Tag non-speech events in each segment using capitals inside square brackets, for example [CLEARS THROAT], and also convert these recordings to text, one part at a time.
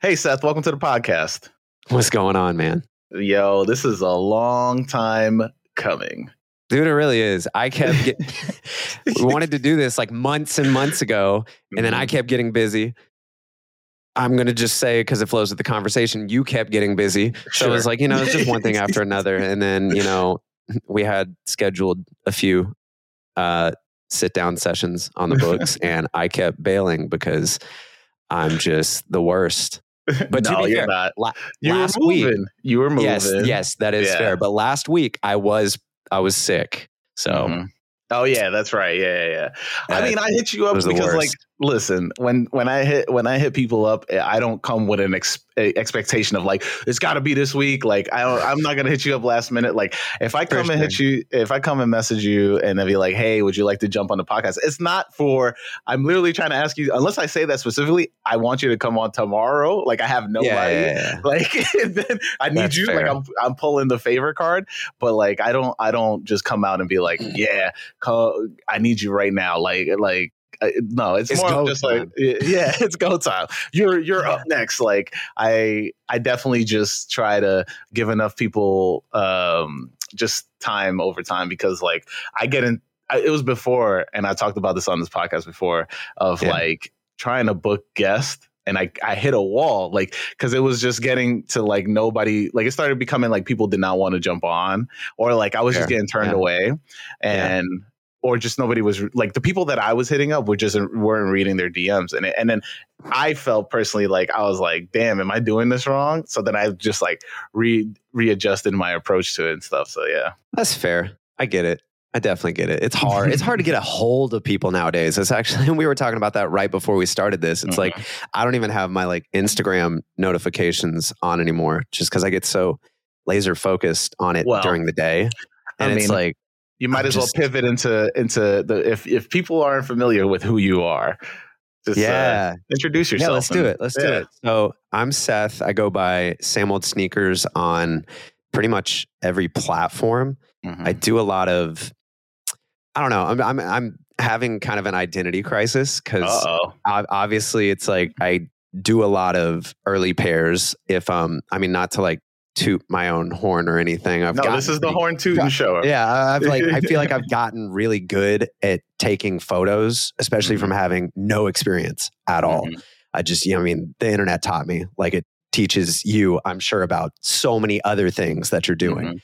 Hey, Seth, welcome to the podcast. What's going on, man? Yo, this is a long time coming. Dude, it really is. I kept get, [LAUGHS] we wanted to do this like months and months ago, and then I Mhm. kept getting busy. I'm gonna just say because it flows with the conversation. You kept getting busy, so it was like you know it's just one thing after [LAUGHS] another, and then you know we had scheduled a few uh, sit down sessions on the books, [LAUGHS] and I kept bailing because I'm just the worst. [LAUGHS] But to no, be you're fair, not. You were last week, moving. You were moving. yes, yes, that is Yeah. fair. But last week I was I was sick, so. Mhm. Oh yeah, that's right. Yeah, yeah. yeah. I mean, I hit you up because, like. Listen, when when I hit when I hit people up, eh, I don't come with an ex- expectation of like it's got to be this week. Like, I don't, I'm not gonna hit you up last minute. Like, if I come For and hit you, if I come and message you and then be like, hey, would you like to jump on the podcast? It's not for. I'm literally trying to ask you. Unless I say that specifically, I want you to come on tomorrow. Like, I have no yeah, yeah, yeah. [LAUGHS] like then I need That's you fair. like I'm I'm pulling the favor card but like I don't I don't just come out and be like yeah call, I need you right now like like no it's, It's more just like [LAUGHS] yeah it's go time. You're you're up next. Like I I definitely just try to give enough people um just time over time because like I get in I, it was before and I talked about this on this podcast before of Yeah. like trying to book guests and I, I hit a wall like because it was just getting to like nobody like it started becoming like people did not want to jump on or like I was just getting turned Yeah. away. And or just nobody was like the people that I was hitting up were just weren't reading their DMs and it, and then I felt personally like I was like damn am I doing this wrong so then I just like re readjusted my approach to it and stuff so yeah That's fair. I get it. I definitely get it. It's hard. it's hard to get a hold of people nowadays. It's actually [LAUGHS] we were talking about that right before we started this. It's like mm-hmm. I don't even have my like Instagram notifications on anymore just because I get so laser focused on it Well, during the day. I And it's mean, like you might I'm as well pivot into into the if if people aren't familiar with who you are just uh, yeah. introduce yourself Yeah, let's do it. Let's do it. So I'm Seth. I go by Same Old Sneakers on pretty much every platform. Mhm. I do a lot of I don't know. I'm I'm I'm having kind of an identity crisis because obviously it's like I do a lot of early pairs. If um, I mean, not to like toot my own horn or anything. I've No, this is the horn tooting show. Yeah, I- I've like I feel like [LAUGHS] I've gotten really good at taking photos, especially from having no experience at all. Mhm. I just, you know, I mean, the internet taught me like it teaches you, I'm sure, about so many other things that you're doing. Mhm.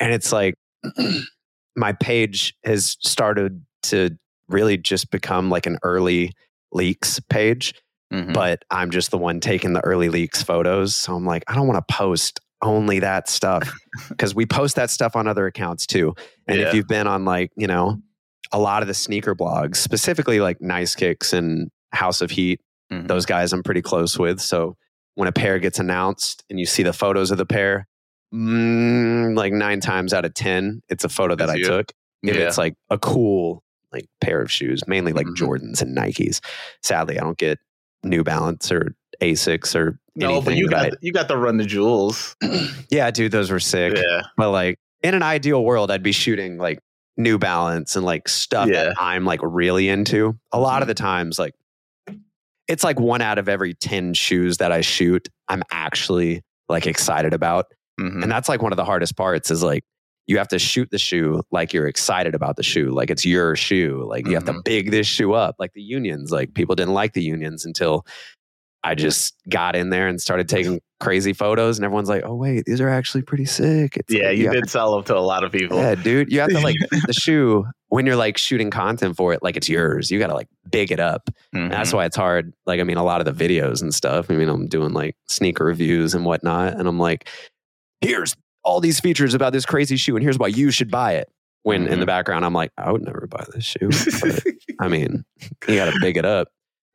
And it's like [CLEARS THROAT] my page has started to really just become like an early leaks page, Mhm. but I'm just the one taking the early leaks photos. So I'm like, I don't want to post only that stuff [LAUGHS] because we post that stuff on other accounts too. And Yeah. if you've been on like, you know, a lot of the sneaker blogs, specifically like Nice Kicks and House of Heat, Mhm. those guys I'm pretty close with. So when a pair gets announced and you see the photos of the pair, mm, like nine times out of 10, it's a photo that That's I you. took. If Yeah. it's like a cool like pair of shoes, mainly like Mhm. Jordans and Nikes. Sadly, I don't get New Balance or Asics or no, but you got you got to run the jewels. [CLEARS THROAT] Yeah, dude, those were sick. Yeah. But like in an ideal world, I'd be shooting like New Balance and like stuff Yeah. that I'm like really into. A lot of Mhm. the times, like it's like one out of every 10 shoes that I shoot, I'm actually like excited about. Mhm. And that's like one of the hardest parts is like you have to shoot the shoe like you're excited about the shoe, like it's your shoe. Like you have to Mhm. big this shoe up. Like the unions, like people didn't like the unions until I just got in there and started taking crazy photos, and everyone's like, "Oh wait, these are actually pretty sick." It's yeah, like, you did sell them to a lot of people. yeah, dude. You have to like [LAUGHS] the shoe when you're like shooting content for it, like it's yours. You got to like big it up. And that's why it's hard. Like, I mean, a lot of the videos and stuff. I mean, I'm doing like sneaker reviews and whatnot, and I'm like, here's all these features about this crazy shoe, and here's why you should buy it. When in the Mhm. background, I'm like, I would never buy this shoe. But [LAUGHS] I mean, you got to big it up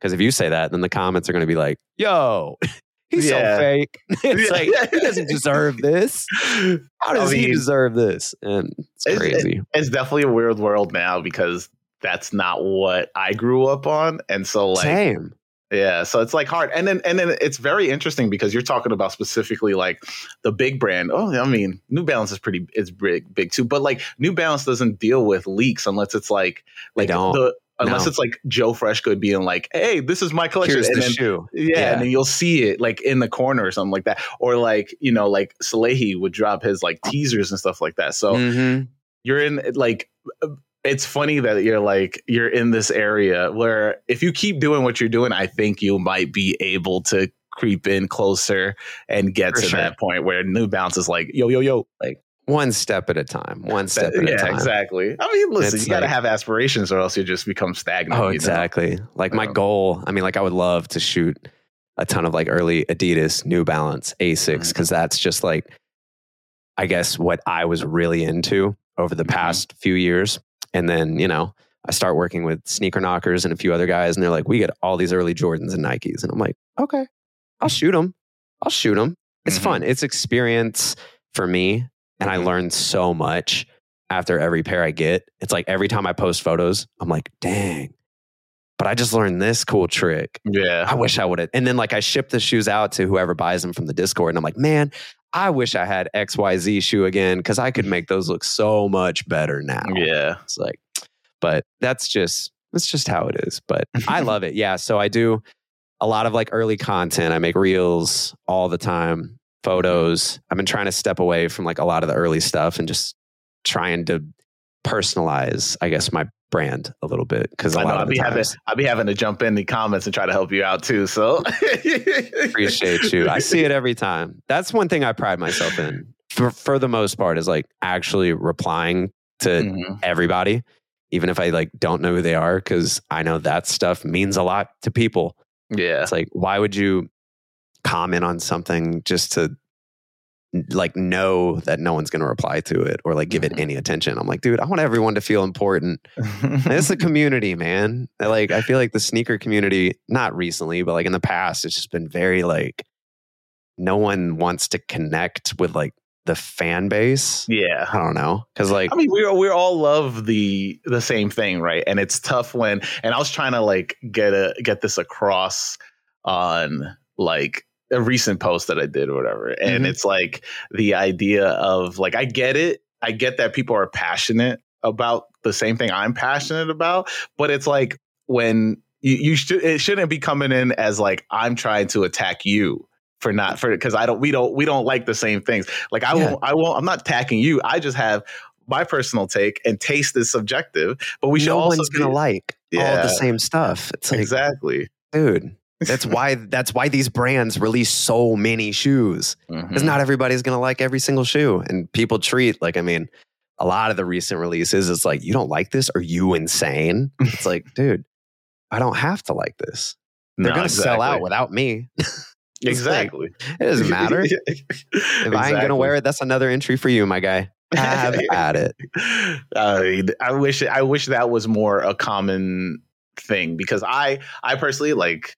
because if you say that, then the comments are going to be like, "Yo, [LAUGHS] he's Yeah. so fake. [LAUGHS] it's like he doesn't deserve this. How does I he mean, deserve this?" And it's It's- crazy. it's definitely a weird world now because that's not what I grew up on, and so like Same. Yeah, so it's like hard, and then and then it's very interesting because you're talking about specifically like the big brand. Oh, I mean, New Balance is pretty is big, big too, but like New Balance doesn't deal with leaks unless it's like like the unless No. it's like Joe Freshgood being like, "Hey, this is my collection," Here's and the then shoe. yeah, Yeah. and then you'll see it like in the corner or something like that, or like you know, like Salehe would drop his like teasers and stuff like that. So Mhm. you're in like it's funny that you're like you're in this area where if you keep doing what you're doing i think you might be able to creep in closer and get For to sure. that point where new balance is like yo yo yo like One step at a time. One step that- at yeah a time. exactly i mean listen It's you gotta like- have aspirations or else you just become stagnant Oh, you know? exactly. Like my Yeah. goal, I mean, like I would love to shoot a ton of like early Adidas, New Balance, Asics, because that's just like, I guess, what I was really into over the Mhm. past few years. And then, you know, I start working with sneaker knockers and a few other guys, and they're like, we get all these early Jordans and Nikes. And I'm like, okay, I'll shoot them. I'll shoot them. It's Mhm. fun. It's experience for me. And I Mhm. learned so much after every pair I get. It's like every time I post photos, I'm like, dang. But I just learned this cool trick. yeah I wish I would have. And then like I ship the shoes out to whoever buys them from the Discord. And I'm like, man, I wish I had XYZ shoe again because I could make those look so much better now. yeah It's like, but that's just that's just how it is. But I [LAUGHS] love it. Yeah. So I do a lot of like early content. I make reels all the time, photos. I've been trying to step away from like a lot of the early stuff and just trying to personalize, I guess, my brand a little bit. Cause a I know lot I'll of be the having times, I'll be having to jump in the comments and try to help you out too. So appreciate you. I see it every time. That's one thing I pride myself in for, for the most part is like actually replying to Mhm. everybody, even if I like don't know who they are, because I know that stuff means a lot to people. Yeah. It's like, why would you comment on something just to like know that no one's going to reply to it or like give it Mhm. any attention? I'm like, dude, I want everyone to feel important. It's a [LAUGHS] community, man. Like, I feel like the sneaker community, not recently, but like in the past, it's just been very like, no one wants to connect with like the fan base. yeah. I don't know. Cause like, I mean, we we all love the the same thing, right? And it's tough when. And I was trying to like get a get this across on like a recent post that I did or whatever. And Mhm. it's like the idea of like I get it. I get that people are passionate about the same thing I'm passionate about, but it's like when you, you should it shouldn't be coming in as like I'm trying to attack you for not for because I don't we don't we don't like the same things. Like I Yeah. won't I won't I'm not attacking you. I just have my personal take and taste is subjective, but we should no also one's to be- like all the same stuff. It's like, exactly. dude, that's why, that's why these brands release so many shoes. Because not everybody's going to like every single shoe. And people treat like i mean a lot of the recent releases it's like you don't like this? Are you insane? It's like [LAUGHS] dude i don't have to like this. They're No, going to sell out without me. [LAUGHS] Exactly. it doesn't [LAUGHS] matter. If i ain't going to wear it that's another entry for you my guy. Have at it. Uh, I wish I wish that was more a common thing because I I personally like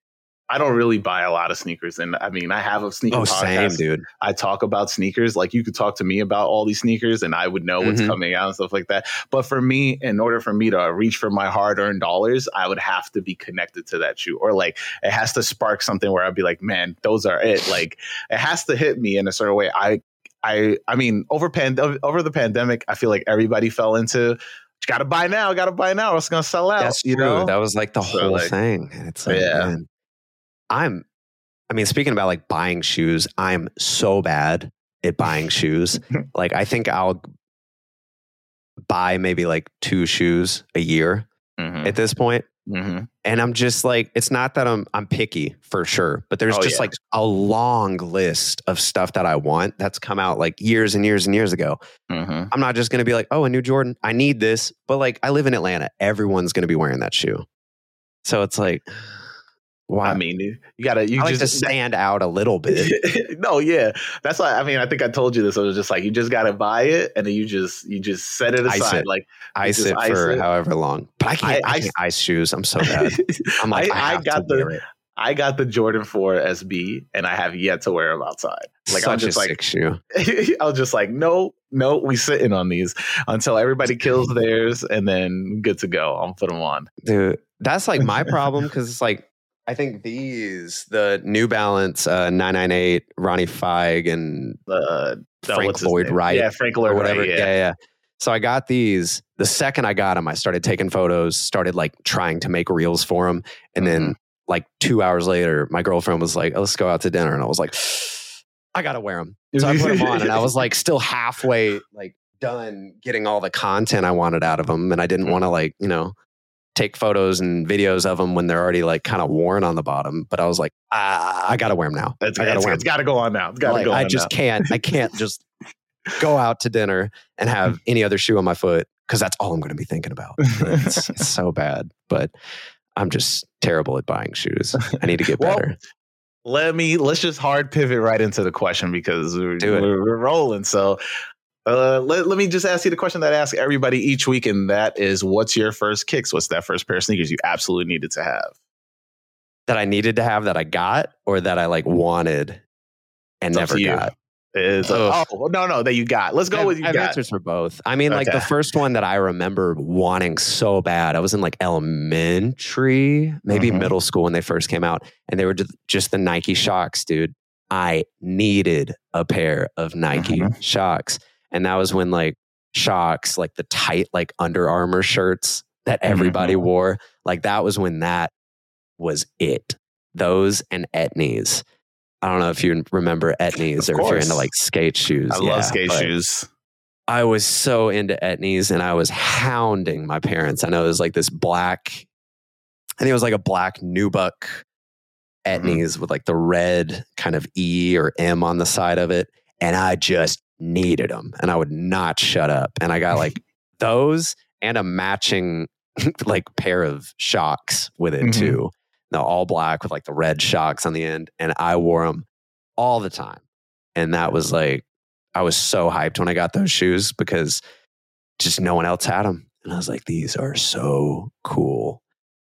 I don't really buy a lot of sneakers and I mean I have a sneaker oh same dude I talk about sneakers like you could talk to me about all these sneakers and I would know what's Mhm. coming out and stuff like that. But for me in order for me to reach for my hard-earned dollars, I would have to be connected to that shoe or like it has to spark something where I'd be like, "Man, those are it." Like it has to hit me in a certain way. I I I mean, over pand- over the pandemic, I feel like everybody fell into got to buy now, got to buy now, or it's going to sell out. that's you true know? that was like the So, whole like- thing it's like Yeah. man, i'm i mean speaking about like buying shoes i'm so bad at buying shoes [LAUGHS] like i think i'll buy maybe like two shoes a year Mhm, at this point mhm. and i'm just like it's not that i'm i'm picky for sure but there's Oh, just yeah. like a long list of stuff that i want that's come out like years and years and years ago Mhm. i'm not just going to be like oh a new jordan i need this but like i live in atlanta everyone's going to be wearing that shoe so it's like why I mean, you gotta you I like just to [LAUGHS] stand out a little bit [LAUGHS] no, yeah, that's why. I mean, I think I told you this. I was just like, you just gotta buy it, and then you just you just set it Ice aside. it. Like ice it ice for it. however long but i can't i, I- can't ice shoes i'm so bad [LAUGHS] i'm like i, I, I got the. I got the Jordan Four SB, and I have yet to wear them outside. Like Such I'm just like shoe I was just like, no, no, we sitting on these until everybody kills theirs, and then good to go. I'll put them on. dude that's like my problem because it's like i think these the new balance uh 998 ronnie fieg and Uh, frank lloyd wright yeah, Frank or Lloyd whatever Wright, yeah. yeah. yeah So I got these. The second I got them, I started taking photos, started like trying to make reels for them. And then, like two hours later, my girlfriend was like, oh, let's go out to dinner. And I was like, I got to wear them. [LAUGHS] So I put them on and I was like, still halfway like done getting all the content I wanted out of them. And I didn't want to like, you know, take photos and videos of them when they're already like kind of worn on the bottom. But I was like, ah, I got to wear them now. It's, I gotta it's, wear it's got to go on now. It's got to like, go on I just now. can't. I can't just go out to dinner and have [LAUGHS] any other shoe on my foot because that's all I'm going to be thinking about. It's, [LAUGHS] it's so bad, but I'm just terrible at buying shoes. I need to get Well, better. let me let's just hard pivot right into the question because we're, Do it. we're, we're rolling. So uh, let, let me just ask you the question that I ask everybody each week, and that is what's your first kicks? What's that first pair of sneakers you absolutely needed to have? that I needed to have that I got, or that I like wanted and It's never you. got. Is Ugh. oh no no that you got. Let's go I with you I have got. answers for both. I mean, like the first one that I remember wanting so bad. I was in like elementary, maybe Mhm. middle school when they first came out, and they were just, just the Nike Shox, dude. I needed a pair of Nike Mhm. Shox, and that was when like Shox, like the tight like Under Armour shirts that everybody Mhm. wore, like that was when that was it. Those and Etnies. I don't know if you remember Etnies or if you're into like skate shoes. I Yeah, love skate shoes. I was so into Etnies and I was hounding my parents. I know it was like this black, I think it was like a black nubuck Etnies with like the red kind of E or M on the side of it. And I just needed them and I would not shut up. And I got like [LAUGHS] those and a matching [LAUGHS] like pair of shox with it Mhm. too. No, all black with like the red shox on the end. And I wore them all the time. And that was like, I was so hyped when I got those shoes because just no one else had them. And I was like, these are so cool.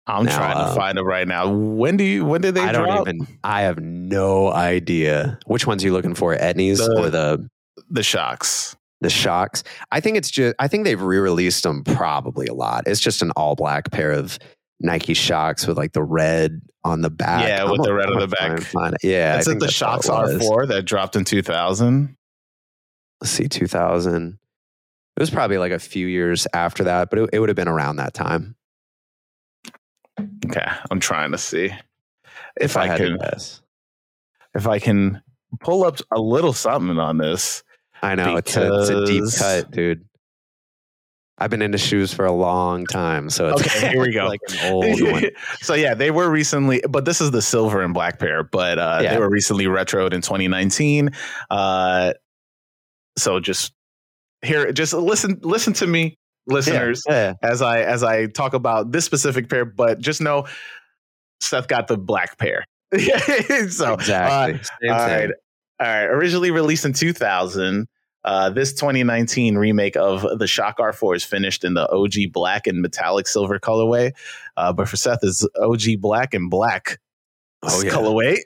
I'm Now, trying to um, find them right now. When do you? When did they I don't drop? even, I have no idea. Which ones are you looking for? Etnies The- or the, the shox. the shox? I think it's just, I think they've re released them probably a lot. It's just an all black pair of Nike shox with like the red on the back. Yeah, with I'm the red on I'm the back. Yeah. I Is it think the Shox. R4 that dropped in 2000? let's see, 2000. It was probably like a few years after that, but it, it would have been around that time Okay, I'm trying to see if, if I, I, can if I can pull up a little something on this. I know it's a, it's a deep cut, dude. I've been into shoes for a long time, so it's Okay, here we go. like an old one. [LAUGHS] so yeah, they were recently, but this is the silver and black pair. But uh, Yeah. they were recently retroed in 2019. Uh, so just here, just listen, listen to me, listeners, Yeah, as I as I talk about this specific pair. But just know, Seth got the black pair. [LAUGHS] so exactly. uh, thing. right. All right. Originally released in 2000, uh, this 2019 remake of the Shox R4 is finished in the OG black and metallic silver colorway. Uh, but for Seth, is OG black and black Oh, yeah. colorway.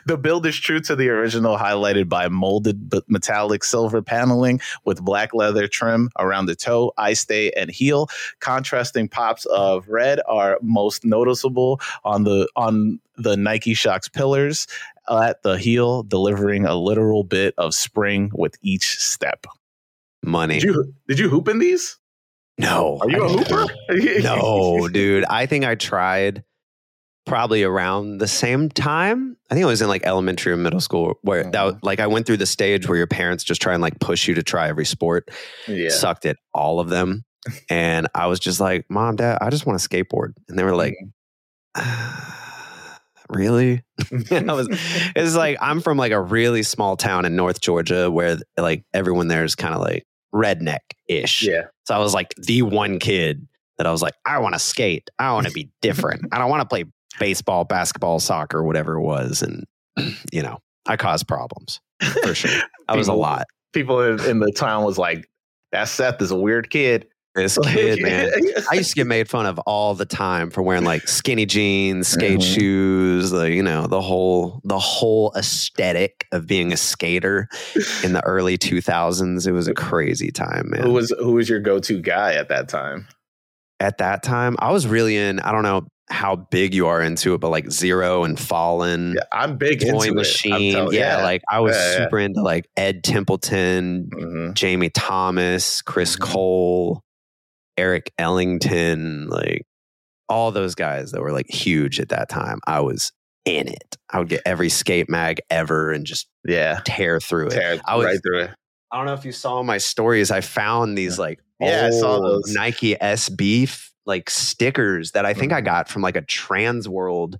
[LAUGHS] the build is true to the original, highlighted by molded metallic silver paneling with black leather trim around the toe, eye stay, and heel. Contrasting pops of red are most noticeable on the on the Nike Shox pillars at the heel, delivering a literal bit of spring with each step. Money. Did you did you hoop in these? no. Are you a I- hooper? [LAUGHS] no, dude. I think I tried probably around the same time. I think it was in like elementary or middle school where that Mhm. like I went through the stage where your parents just try and like push you to try every sport. yeah. Sucked at all of them. And I was just like, Mom, Dad, I just want to skateboard. And they were like, really? And [LAUGHS] [LAUGHS] I was it's like I'm from like a really small town in North Georgia where like everyone there is kind of like redneck ish. yeah. So I was like the one kid that I was like, I want to skate. I want to be different. [LAUGHS] I don't want to play baseball, basketball, soccer, whatever it was. And, [CLEARS THROAT] you know, I caused problems for sure. I was a lot. People in the town was like, that Seth is a weird kid. This [LAUGHS] kid, man. I used to get made fun of all the time for wearing like skinny jeans, skate Mhm. shoes, like, you know, the whole the whole aesthetic of being a skater in the early 2000s. It was a crazy time, man. who was who was your go to guy at that time? at that time, I was really in, I don't know, how big you are into it, but like Zero and Fallen, Yeah, I'm big Toy into it. I'm Machine. tell- yeah, like I was Yeah, yeah. super into like Ed Templeton, Mhm. Jamie Thomas, Chris Mhm. Cole, Eric Ellington, like all those guys that were like huge at that time. I was in it. I would get every skate mag ever and just yeah, tear through it. tear I was- right through it. I don't know if you saw my stories. I found these like Yeah, I saw those. Nike SB like stickers that I think I Mhm. got from like a Trans World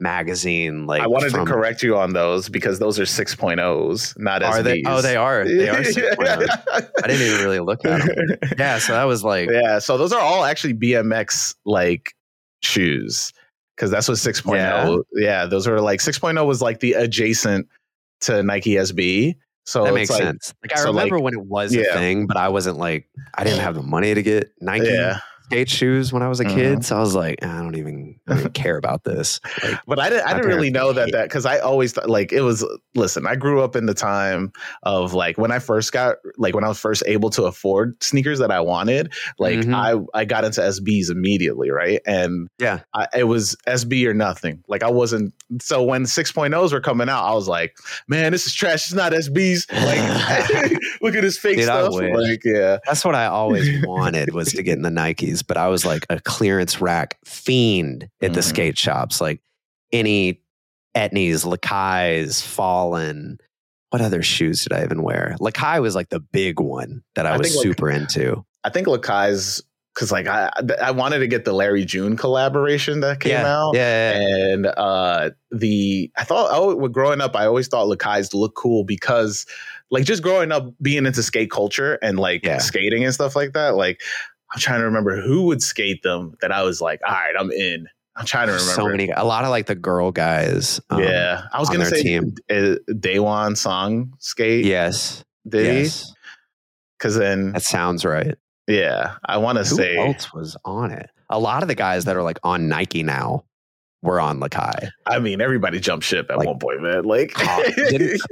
magazine. Like I wanted from, to correct you on those because those are 6.0s, not Are they? Oh, they are. They are. [LAUGHS] 6.0s. I didn't even really look at them. [LAUGHS] Yeah, so that was like yeah, so those are all actually BMX like shoes because that's what 6.0. Yeah. Yeah. those are like 6.0 was like the adjacent to Nike SB. So that makes like, sense. Like I so, like- remember when it was a thing, but I wasn't like I didn't have the money to get Nike Yeah, skate shoes when I was a kid. Mhm. So I was like, I don't even, I don't even [LAUGHS] care about this. Like, but I didn't. I didn't really know that that because I always thought like it was. Listen, I grew up in the time of like when I first got like when I was first able to afford sneakers that I wanted. Like Mhm. I I got into SBs immediately, right? And Yeah. I, it was SB or nothing. Like I wasn't. So when 6.0s were coming out, I was like, man, this is trash. It's not SBs. Like [LAUGHS] [LAUGHS] look at this fake Dude, stuff. Like yeah, That's what I always wanted was to get in the Nikes, but I was like a clearance rack fiend at the Mhm. skate shops. Like any Etnies, Lakai's, Fallen. What other shoes did I even wear? Lakai was like the big one that I, I was like- super into. I think Lakai's because like I I wanted to get the Larry June collaboration that came yeah, out. yeah, yeah, and uh the i thought oh growing up i always thought lakai's looked cool because like just growing up being into skate culture and like Yeah. skating and stuff like that like i'm trying to remember who would skate them that i was like all right i'm in i'm trying to remember So many, a lot of like the girl guys. um, yeah i was on gonna say team. uh, Daewon song skate Yes. did he yes. because then That sounds right. yeah i want to Who say else was on it? A lot of the guys that are like on Nike now were on Lakai. i mean everybody jumped ship at Like- one point man like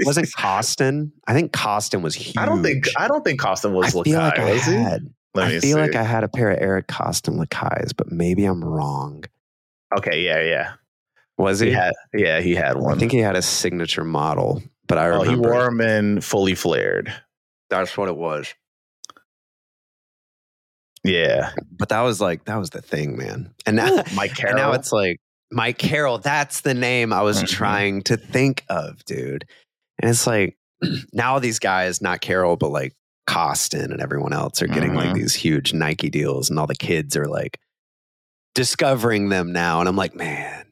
wasn't Koston? I think Koston was huge. [LAUGHS] i don't think i don't think koston was I Lakai, feel like I was he had. Let I feel see. like I had a pair of Eric Koston Lakais, but maybe I'm wrong. okay yeah yeah Was he? he had yeah he had one. I think he had a signature model, but I Oh, remember he wore them in fully flared. that's what it was. Yeah, But that was like that was the thing, man. And now, [LAUGHS] Mike Carroll. now it's like Mike Carroll. That's the name I was Mhm. trying to think of, dude. And it's like [CLEARS THROAT] now these guys, not Carroll, but like Koston and everyone else are getting like Mhm. these huge Nike deals, and all the kids are like discovering them now. And I'm like, man,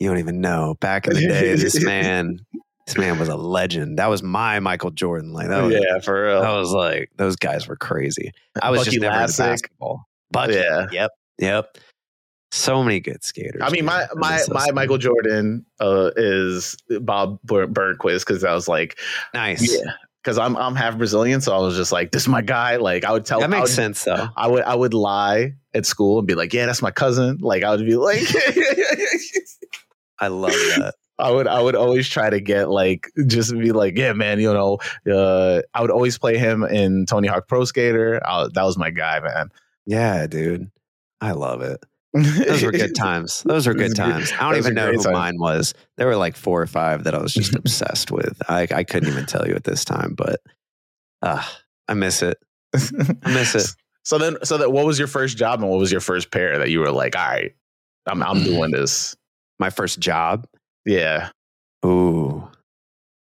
you don't even know. Back in the [LAUGHS] day, this man, this man was a legend. That was my Michael Jordan. Like that was, yeah, for real. that was like those guys were crazy. I was Bucky just never into basketball. Bucky, Yeah. yep, yep. So many good skaters. I mean, my my so my. Michael Jordan uh, is Bob Bur- Burnquist because I was like, nice. yeah, because I'm I'm half Brazilian, so I was just like, this is my guy. Like I would tell, that makes would, sense though. I would I would lie at school and be like, yeah, that's my cousin. Like I would be like. [LAUGHS] I love that. I would I would always try to get like just be like yeah man you know uh, I would always play him in Tony Hawk Pro Skater I, that was my guy man Yeah, dude. I love it. Those were good [LAUGHS] times. Those were good times. I don't even know who times. mine was. There were like four or five that I was just [LAUGHS] obsessed with. I, I couldn't even tell you at this time, but uh, I miss it. I miss it. So then so that what was your first job and what was your first pair that you were like all right I'm I'm doing this My first job. yeah Ooh.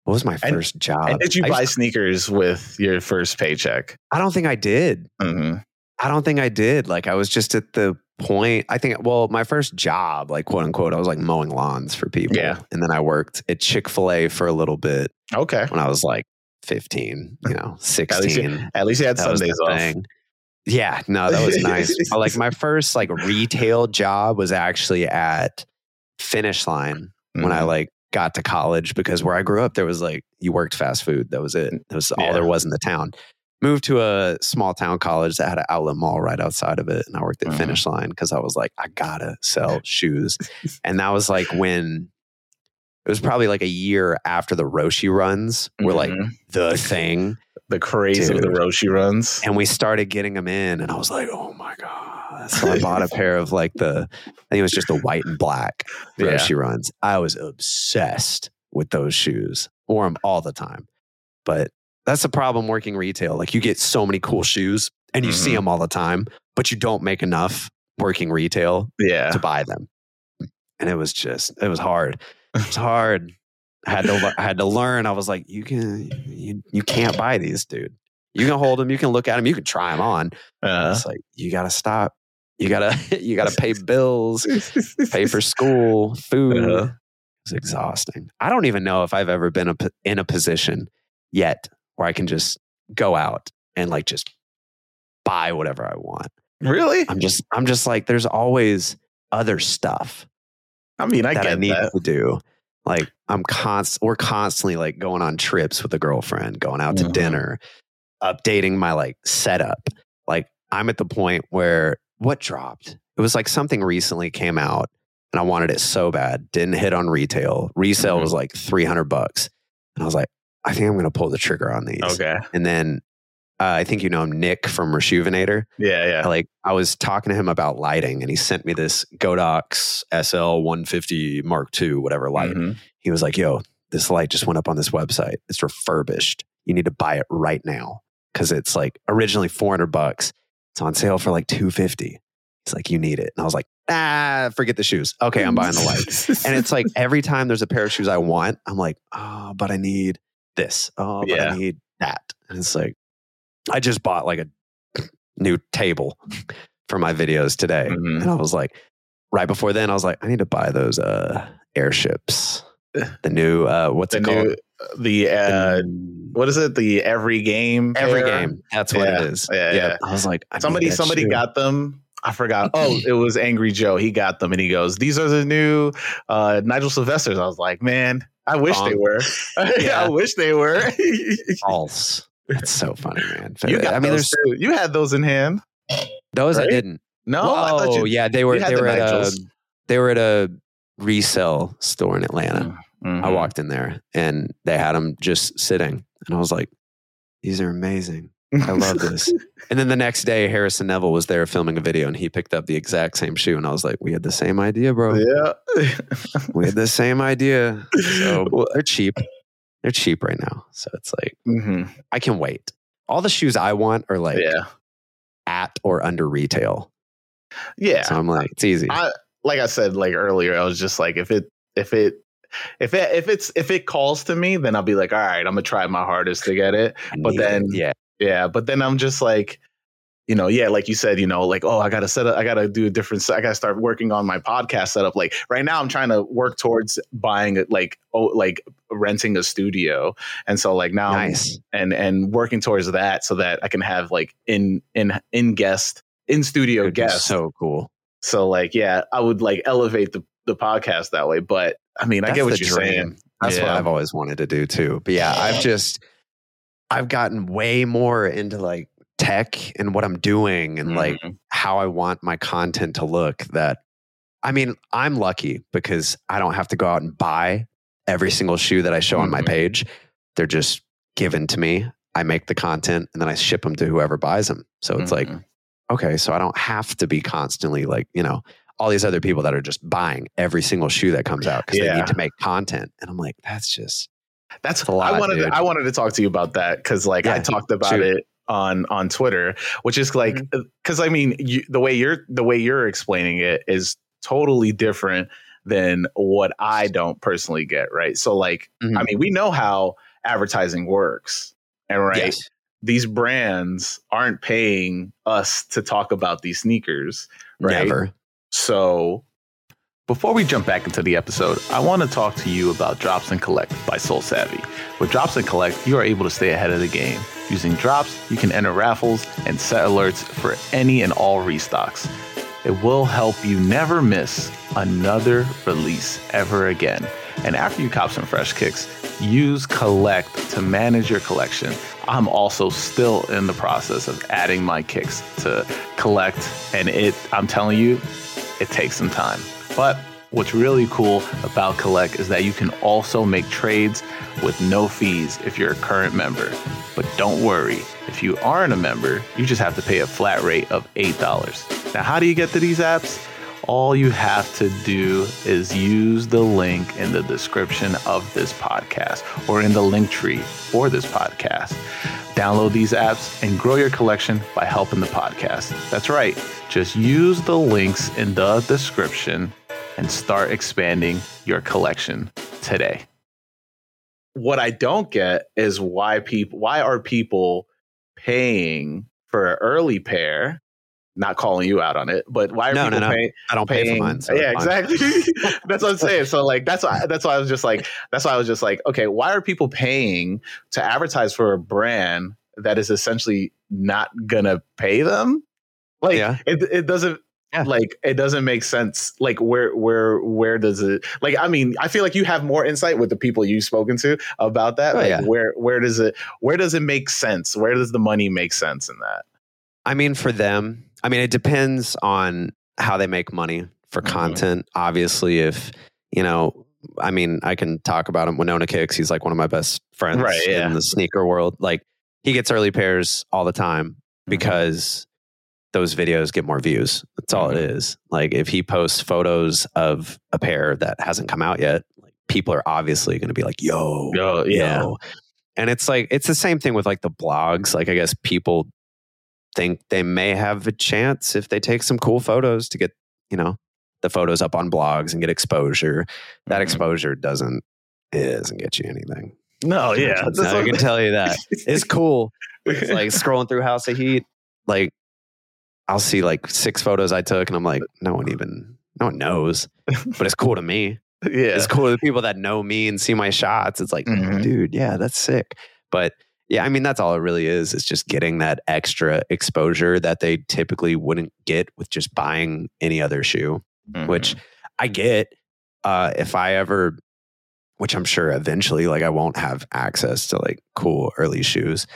What was my And- first job? and did you I, buy sneakers with your first paycheck I don't think I did. hmm I don't think I did. Like I was just at the point. I think well, my first job, like quote unquote, I was like mowing lawns for people. Yeah. And then I worked at Chick fil A for a little bit okay when I was like 15, you know, least you- 16. at least you had that Sundays off thing. Yeah, no, that was nice. But, like my first like retail job was actually at Finish Line when I Mhm. like got to college because where I grew up there was like you worked fast food. That was it. That was all Yeah. there was in the town. Moved to a small town college that had an outlet mall right outside of it, and I worked at Mhm. Finish Line because I was like, I gotta sell shoes, [LAUGHS] and that was like when it was probably like a year after the Roshe runs were like Mhm. the thing [LAUGHS] the craze of the Roshe runs and we started getting them in and i was like oh my god So I bought a [LAUGHS] pair of like the, I think it was just the white and black yeah. runs. I was obsessed with those shoes. Wore them all the time. But that's the problem working retail. Like you get so many cool shoes and you see Mhm. them all the time, but you don't make enough working retail Yeah. to buy them. And it was just, it was hard. It was hard. I had to, I had to learn. I was like, you can, you, you can't buy these, dude. You can hold them, you can look at them, you can try them on. Uh, It's like you gotta stop. You gotta, [LAUGHS] you gotta pay bills, pay for school, food. Uh-huh. It's exhausting. I don't even know if I've ever been a, in a position yet where I can just go out and like just buy whatever I want. really? I'm just, I'm just like, there's always other stuff I mean, I that I get need that. to do. Like I'm const, we're constantly like going on trips with a girlfriend, going out to Mhm. dinner, updating my like setup. Like I'm at the point where what dropped? It was like something recently came out and I wanted it so bad. Didn't hit on retail. Resale Mhm. was like 300 bucks. And I was like, I think I'm going to pull the trigger on these. Okay. And then uh, I think you know him, Nick from Rejuvenator Yeah, yeah. like I was talking to him about lighting and he sent me this Godox SL 150 Mark II, whatever light. Mhm. He was like, yo, this light just went up on this website. It's refurbished. You need to buy it right now. Cause it's like originally 400 bucks. It's on sale for like 250. He's like, you need it. And I was like, ah, forget the shoes. Okay, I'm buying the light. And it's like [LAUGHS] every time there's a pair of shoes I want, I'm like, oh, but I need this. Oh, but Yeah. I need that. And it's like, I just bought like a new table [LAUGHS] for my videos today. Mhm. And I was like, right before then, I was like, I need to buy those uh airships. [LAUGHS] The new uh what's the it called? new, the uh, The- what is it? The every game. every game. That's what Yeah, it is. yeah, yeah. I was like, I Somebody, somebody shoe. got them. I forgot. Oh, [CLEARS THROAT] it was Angry Joe. He got them, and he goes, "These are the new uh, Nigel Sylvesters." I was like, "Man, I wish they were. [LAUGHS] Yeah. I wish they were." [LAUGHS] false. It's so funny, man. you got I mean, those there's too. You had those in hand. those I didn't. No, oh, you. yeah, they were they the were at a, they were at a resale store in Atlanta. I Mhm. walked in there and they had them just sitting, and I was like, "These are amazing. I love this." [LAUGHS] and then the next day, Harrison Nevel was there filming a video, and he picked up the exact same shoe, and I was like, "We had the same idea, bro. yeah. We had the same idea." So [LAUGHS] Well, they're cheap. They're cheap right now, so it's like mhm. I can wait. All the shoes I want are like Yeah. at or under retail. Yeah. So I'm like, it's easy. I like I said like earlier, I was just like if it if it if it if it's if it calls to me, then I'll be like, all right, I'm gonna try my hardest to get it. But then- yeah, Yeah, but then I'm just like, you know, yeah, like you said, you know, like oh, I gotta set up, I gotta do a different. I gotta start working on my podcast setup. Like right now, I'm trying to work towards buying it, like oh, like renting a studio, and so like now, nice. and and working towards that so that I can have like in in in guest in studio It'd guests. So cool. So like, yeah, I would like elevate the the podcast that way. But I mean, I That's get what you're dream. saying. That's what I've always wanted to do too. But yeah, I've just I've gotten way more into like tech and what I'm doing and like Mhm. how I want my content to look that I mean, I'm lucky because I don't have to go out and buy every single shoe that I show on my Mhm. page. They're just given to me. I make the content and then I ship them to whoever buys them. So it's like, Mhm. okay, so I don't have to be constantly like, you know, all these other people that are just buying every single shoe that comes out because they need to make content. And I'm like, that's just that's a lot, I wanted dude. to, I wanted to talk to you about that because like I talked about shoot. it on on Twitter, which is like because I mean you, the way you're the way you're explaining it is totally different than what I don't personally get. Right. So like I Mhm. mean we know how advertising works, and right. yes. These brands aren't paying us to talk about these sneakers, right? Never. So, before we jump back into the episode, I want to talk to you about Drops and Collect by SoleSavy. With Drops and Collect, you are able to stay ahead of the game. Using Drops, you can enter raffles and set alerts for any and all restocks. It will help you never miss another release ever again. And after you cop some fresh kicks, use Collect to manage your collection. I'm also still in the process of adding my kicks to Collect, and it, I'm telling you, it takes some time. But what's really cool about Collect is that you can also make trades with no fees if you're a current member. But don't worry, if you aren't a member, you just have to pay a flat rate of $8. Now, how do you get to these apps? All you have to do is use the link in the description of this podcast or in the link tree for this podcast. Download these apps and grow your collection by helping the podcast. That's right. Just use the links in the description and start expanding your collection today. What I don't get is why people why are people paying for an early pair not calling you out on it, but why are No, people no, no. paying? I don't pay for mine. So yeah, exactly. [LAUGHS] that's what I'm saying. So like that's why that's why I was just like that's why I was just like, okay, why are people paying to advertise for a brand that is essentially not gonna pay them? Like Yeah. it it doesn't Yeah. like it doesn't make sense. Like where where where does it like I mean, I feel like you have more insight with the people you've spoken to about that. Oh, like yeah. where where does it where does it make sense? Where does the money make sense in that? I mean, for them, I mean, it depends on how they make money for Mhm. content. Obviously, if, you know, I mean, I can talk about him. Winona Kicks, he's like one of my best friends Right, yeah. in the sneaker world. Like, he gets early pairs all the time Mm-hmm. because those videos get more views. That's all it Mhm. is. Like, if he posts photos of a pair that hasn't come out yet, like, people are obviously going to be like, yo, Yo, yeah. yo. And it's like, it's the same thing with like the blogs. Like, I guess people think they may have a chance if they take some cool photos to get, you know, the photos up on blogs and get exposure. That Mhm. exposure doesn't, it doesn't get you anything. No, [LAUGHS] yeah. I can tell you that. It's cool. [LAUGHS] It's like scrolling through House of Heat, like I'll see like six photos I took, and I'm like, no one even, no one knows, [LAUGHS] but it's cool to me. yeah. It's cool to the people that know me and see my shots. It's like, Mhm. dude, yeah, that's sick. But yeah, I mean, that's all it really is. It's just getting that extra exposure that they typically wouldn't get with just buying any other shoe, Mhm. which I get. Uh, if I ever, which I'm sure eventually, like I won't have access to like cool early shoes.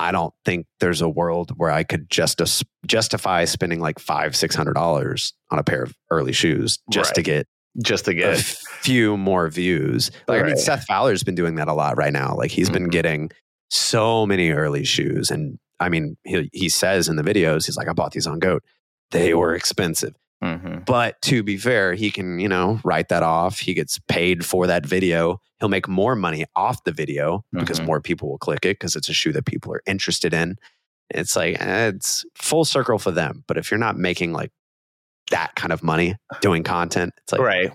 I don't think there's a world where I could just justify spending like five, six hundred dollars on a pair of early shoes just to get just to get a few more views. Like I mean, Seth Fowler's been doing that a lot right now. Like he's been Mhm. getting so many early shoes, and I mean, he he says in the videos, he's like, I bought these on Goat. They were expensive, Mhm. but to be fair, he can you know write that off. He gets paid for that video. He'll make more money off the video because Mhm. more people will click it because it's a shoe that people are interested in. It's like eh, it's full circle for them. But if you're not making like that kind of money doing content, it's like right.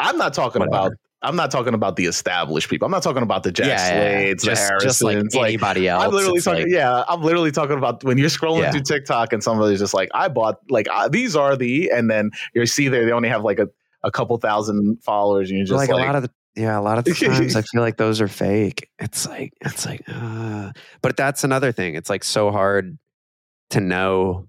I'm not talking Whatever. about. I'm not talking about the established people. I'm not talking about the Jacques Slades, the just, Harrisons. just like like, anybody else. I'm literally it's talking. like- yeah, I'm literally talking about when you're scrolling Yeah. through TikTok and somebody's just like, I bought like uh, these are the, and then you see there they only have like a, a couple thousand followers, and you're just like, like, a lot of the yeah, a lot of the [LAUGHS] times I feel like those are fake. It's like it's like, uh, but that's another thing. It's like so hard to know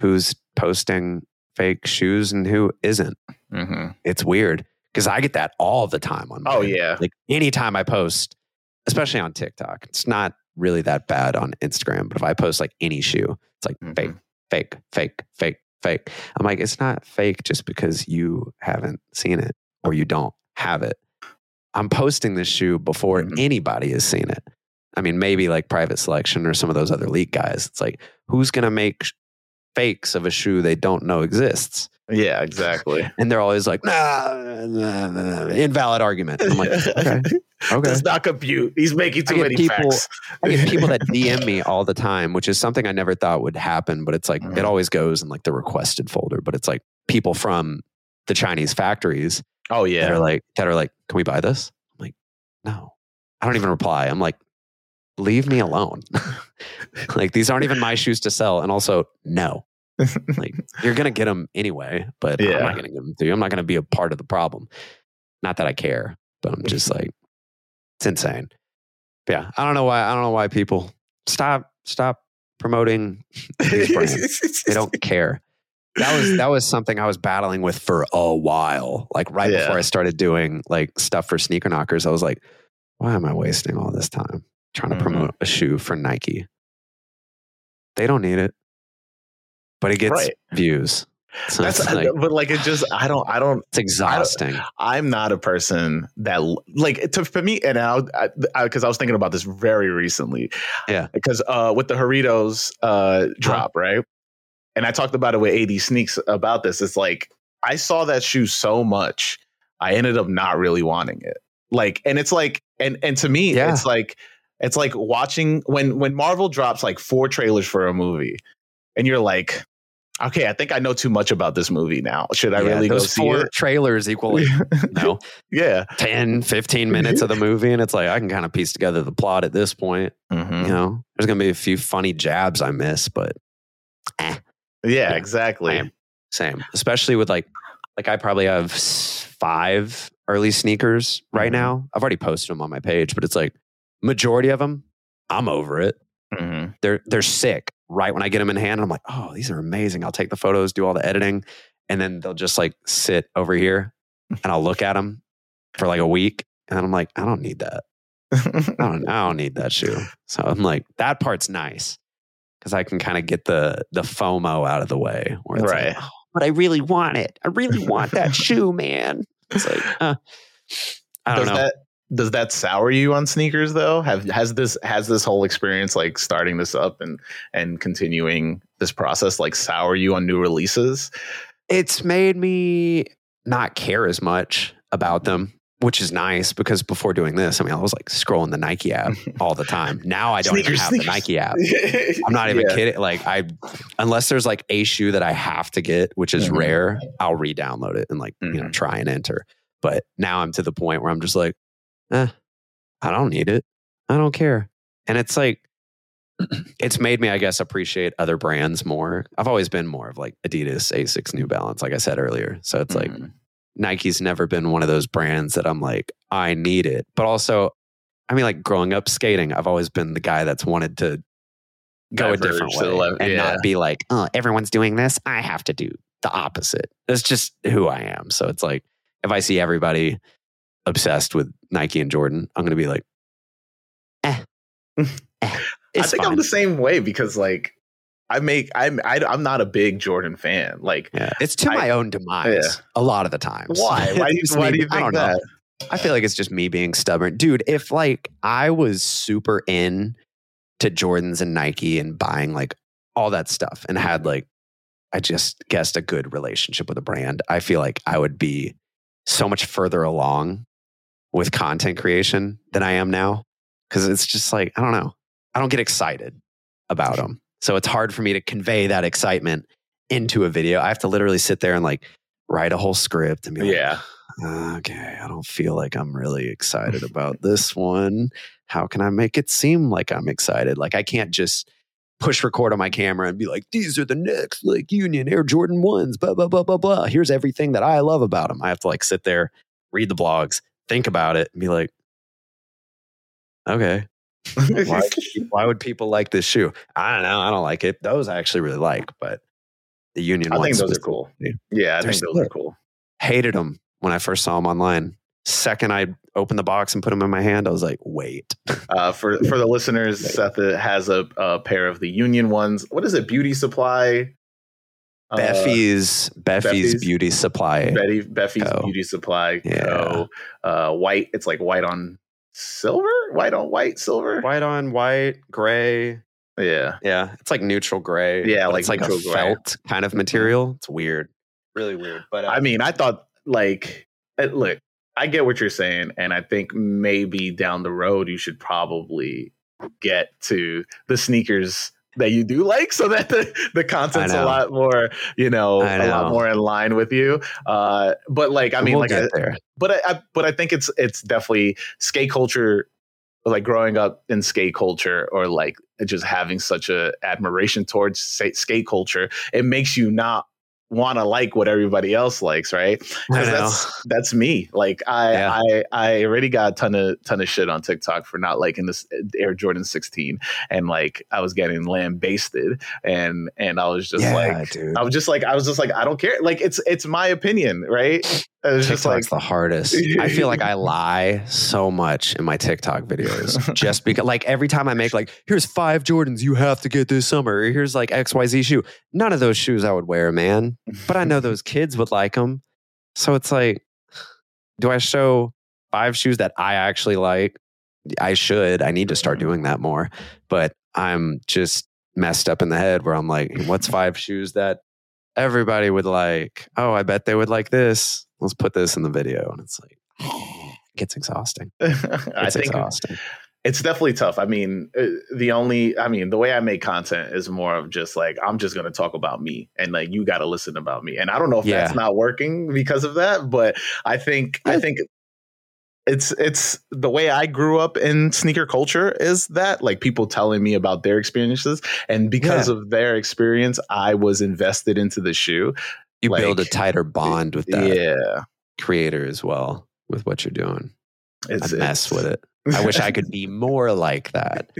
who's posting fake shoes and who isn't. Mhm. It's weird because I get that all the time on. oh yeah, like anytime I post, especially on TikTok, it's not really that bad on Instagram. But if I post like any shoe, it's like fake, Mhm. fake, fake, fake, fake. I'm like, it's not fake just because you haven't seen it or you don't have it. I'm posting this shoe before Mhm. anybody has seen it. I mean, maybe like private selection or some of those other leak guys. It's like, who's going to make fakes of a shoe they don't know exists? Yeah, exactly. [LAUGHS] And they're always like, nah, nah, nah, nah, invalid argument. I'm like, [LAUGHS] okay, okay. Does not compute. He's making too many people- facts. I get people that [LAUGHS] DM me all the time, which is something I never thought would happen, but it's like Mhm. it always goes in like the requested folder. But it's like people from the Chinese factories oh that yeah, are like that are like, can we buy this? I'm like, no. I don't even reply. I'm like, leave me alone. like these aren't even my shoes to sell. And also, no. Like you're gonna get them anyway, but I'm not gonna give them to you. I'm not gonna be a part of the problem. Not that I care, but I'm just like, it's insane. But yeah, I don't know why. I don't know why people stop stop promoting these brands. they don't [LAUGHS] care. That was that was something I was battling with for a while. Like right Yeah. before I started doing like stuff for sneaker knockers, I was like, why am I wasting all this time trying to Mhm. promote a shoe for Nike? They don't need it. But it gets Right. views. So That's it's, like, but like it just I don't I don't it's exhausting. I'm not a person that like to, for me, and now because I, was thinking about this very recently. Yeah. Because uh, with the Doritos uh, drop, right? and I talked about it with AD Sneaks about this. It's like I saw that shoe so much, I ended up not really wanting it. Like, and it's like, and and to me, Yeah. it's like it's like watching when when Marvel drops like four trailers for a movie, and you're like, okay, I think I know too much about this movie now. Should I Yeah, really go those see four it? trailers equally? [LAUGHS] no yeah. 10 15 minutes of the movie and it's like i can kind of piece together the plot at this point Mhm. you know there's gonna be a few funny jabs i miss but Yeah, Yeah, exactly. I same especially with like like i probably have five early sneakers right Mhm. now i've already posted them on my page but it's like majority of them i'm over it Mhm. they're they're sick right when i get them in hand i'm like oh these are amazing i'll take the photos do all the editing and then they'll just like sit over here and i'll look at them for like a week and i'm like i don't need that I don't, I don't need that shoe. So I'm like, that part's nice because I can kind of get the the FOMO out of the way. Right. like, "Oh, but I really want it. I really want that [LAUGHS] shoe, man. It's like, uh, I don't does know. that does that sour you on sneakers though? Have has this has this whole experience like starting this up and and continuing this process like sour you on new releases? it's made me not care as much about them. Which is nice because before doing this, I mean, I was like scrolling the Nike app [LAUGHS] all the time. Now I don't even have sneakers. the Nike app. I'm not even [LAUGHS] Yeah. kidding. Like I, unless there's like a shoe that I have to get, which is Mhm. rare, I'll re-download it and like you know Mhm. try and enter. But now I'm to the point where I'm just like, eh, I don't need it. I don't care. And it's like, [CLEARS THROAT] it's made me, I guess, appreciate other brands more. I've always been more of like Adidas, Asics, New Balance, like I said earlier. So it's like Mhm. Nike's never been one of those brands that I'm like, I need it. But also, I mean, like growing up skating, I've always been the guy that's wanted to go a different way and yeah. not be like, oh, everyone's doing this. I have to do the opposite. That's just who I am. So it's like, if I see everybody obsessed with Nike and Jordan, I'm going to be like, eh, [LAUGHS] eh I it's think fine. I'm the same way because like I make I'm I, I'm not a big Jordan fan. Like yeah, it's to I- my own demise Yeah. a lot of the times. why? [LAUGHS] Why do you, why do you I think know. that? I feel like it's just me being stubborn. Dude, if like I was super in to Jordans and Nike and buying like all that stuff and had like, I just guessed a good relationship with a brand, I feel like I would be so much further along with content creation than I am now. Cause it's just like, I don't know. I don't get excited about them. So it's hard for me to convey that excitement into a video. I have to literally sit there and like write a whole script and be like, Yeah. okay, I don't feel like I'm really excited [LAUGHS] about this one. How can I make it seem like I'm excited? Like I can't just push record on my camera and be like, these are the next like Union Air Jordan ones, blah, blah, blah, blah, blah. Here's everything that I love about them. I have to like sit there, read the blogs, think about it, and be like, okay, why, [LAUGHS] why would people like this shoe? I don't know. I don't like it. Those I actually really like, but the Union ones. I ones think those are cool. specifically, Yeah, I They're think those are cool. hated them when I first saw them online. Second, I opened the box and put them in my hand. I was like, wait, Uh, for [LAUGHS] for the listeners, Seth has a, a pair of the Union ones. What is it? Beauty Supply. Uh, Bephie's Bephie's Bephie's? Beauty Supply. Betty Bephie's Co. Beauty Supply. Yeah. Co. Uh, white. It's like white on silver. White on white, silver. White on white, gray. Yeah. Yeah, it's like neutral gray. Yeah, like it's like a gray. felt kind of material. It's weird, really weird. But uh, I mean, I thought like, uh, look, I get what you're saying, and I think maybe down the road you should probably get to the sneakers that you do like, so that the the content's a lot more, you know, a lot more in line with you. Uh, but like, I mean, we'll like, I, but I, I but I think it's it's definitely skate culture like growing up in skate culture or like just having such a admiration towards skate culture it makes you not want to like what everybody else likes right I 'Cause know. that's that's me like i Yeah. i i already got a ton of ton of shit on tiktok for not liking this uh, air jordan 16 and like i was getting lambasted and and i was just yeah, like dude. i was just like i was just like i don't care like it's it's my opinion right it was just like TikTok's the hardest. I feel like I [LAUGHS] lie so much in my TikTok videos just because, like, every time I make, like, here's five Jordans you have to get this summer, or here's like XYZ shoe. None of those shoes I would wear, man. But I know those [LAUGHS] kids would like them. So it's like, do I show five shoes that I actually like? I should. I need to start doing that more. But I'm just messed up in the head where I'm like, what's five shoes that everybody would like? Oh, I bet they would like this. Let's put this in the video. And it's like, [GASPS] it gets exhausting. [LAUGHS] I It's think exhausting. it's definitely tough. I mean, uh, the only, I mean, the way I make content is more of just like, I'm just going to talk about me and like, you got to listen about me. And I don't know if Yeah. that's not working because of that, but I think, I think it's, it's the way I grew up in sneaker culture is that like people telling me about their experiences. And because of their experience, I was invested into the shoe. You build a tighter bond with that Yeah. creator as well with what you're doing. It's, I mess with it. I wish I could be more like that.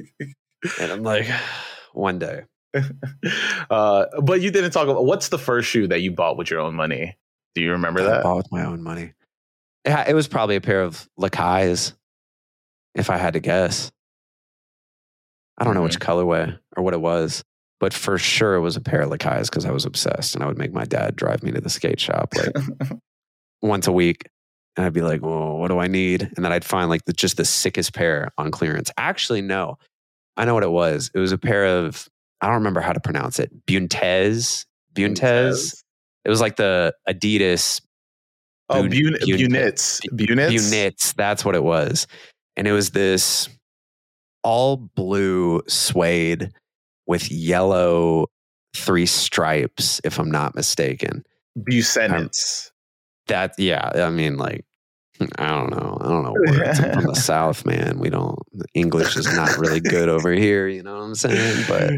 And I'm like, [SIGHS] one day. [LAUGHS] uh, but you didn't talk about what's the first shoe that you bought with your own money? Do you remember that? I bought with my own money. It was probably a pair of Lakai's, if I had to guess. I don't know which Mm-hmm. colorway or what it was, but for sure it was a pair of Lakai's because I was obsessed, and I would make my dad drive me to the skate shop like [LAUGHS] once a week, and I'd be like, "Well, what do I need?" And then I'd find like the, just the sickest pair on clearance. Actually, no, I know what it was. It was a pair of I don't remember how to pronounce it. Buntez. Buntez. It was like the Adidas Oh, Bun- Bun- Bun- Bunits. Bunits. Bunits. That's what it was. And it was this all blue suede with yellow three stripes, if I'm not mistaken. Busenitz. That, yeah, I mean, like, I don't know. I don't know words. I'm from the [LAUGHS] South, man. We don't, English is not really good over here. You know what I'm saying? But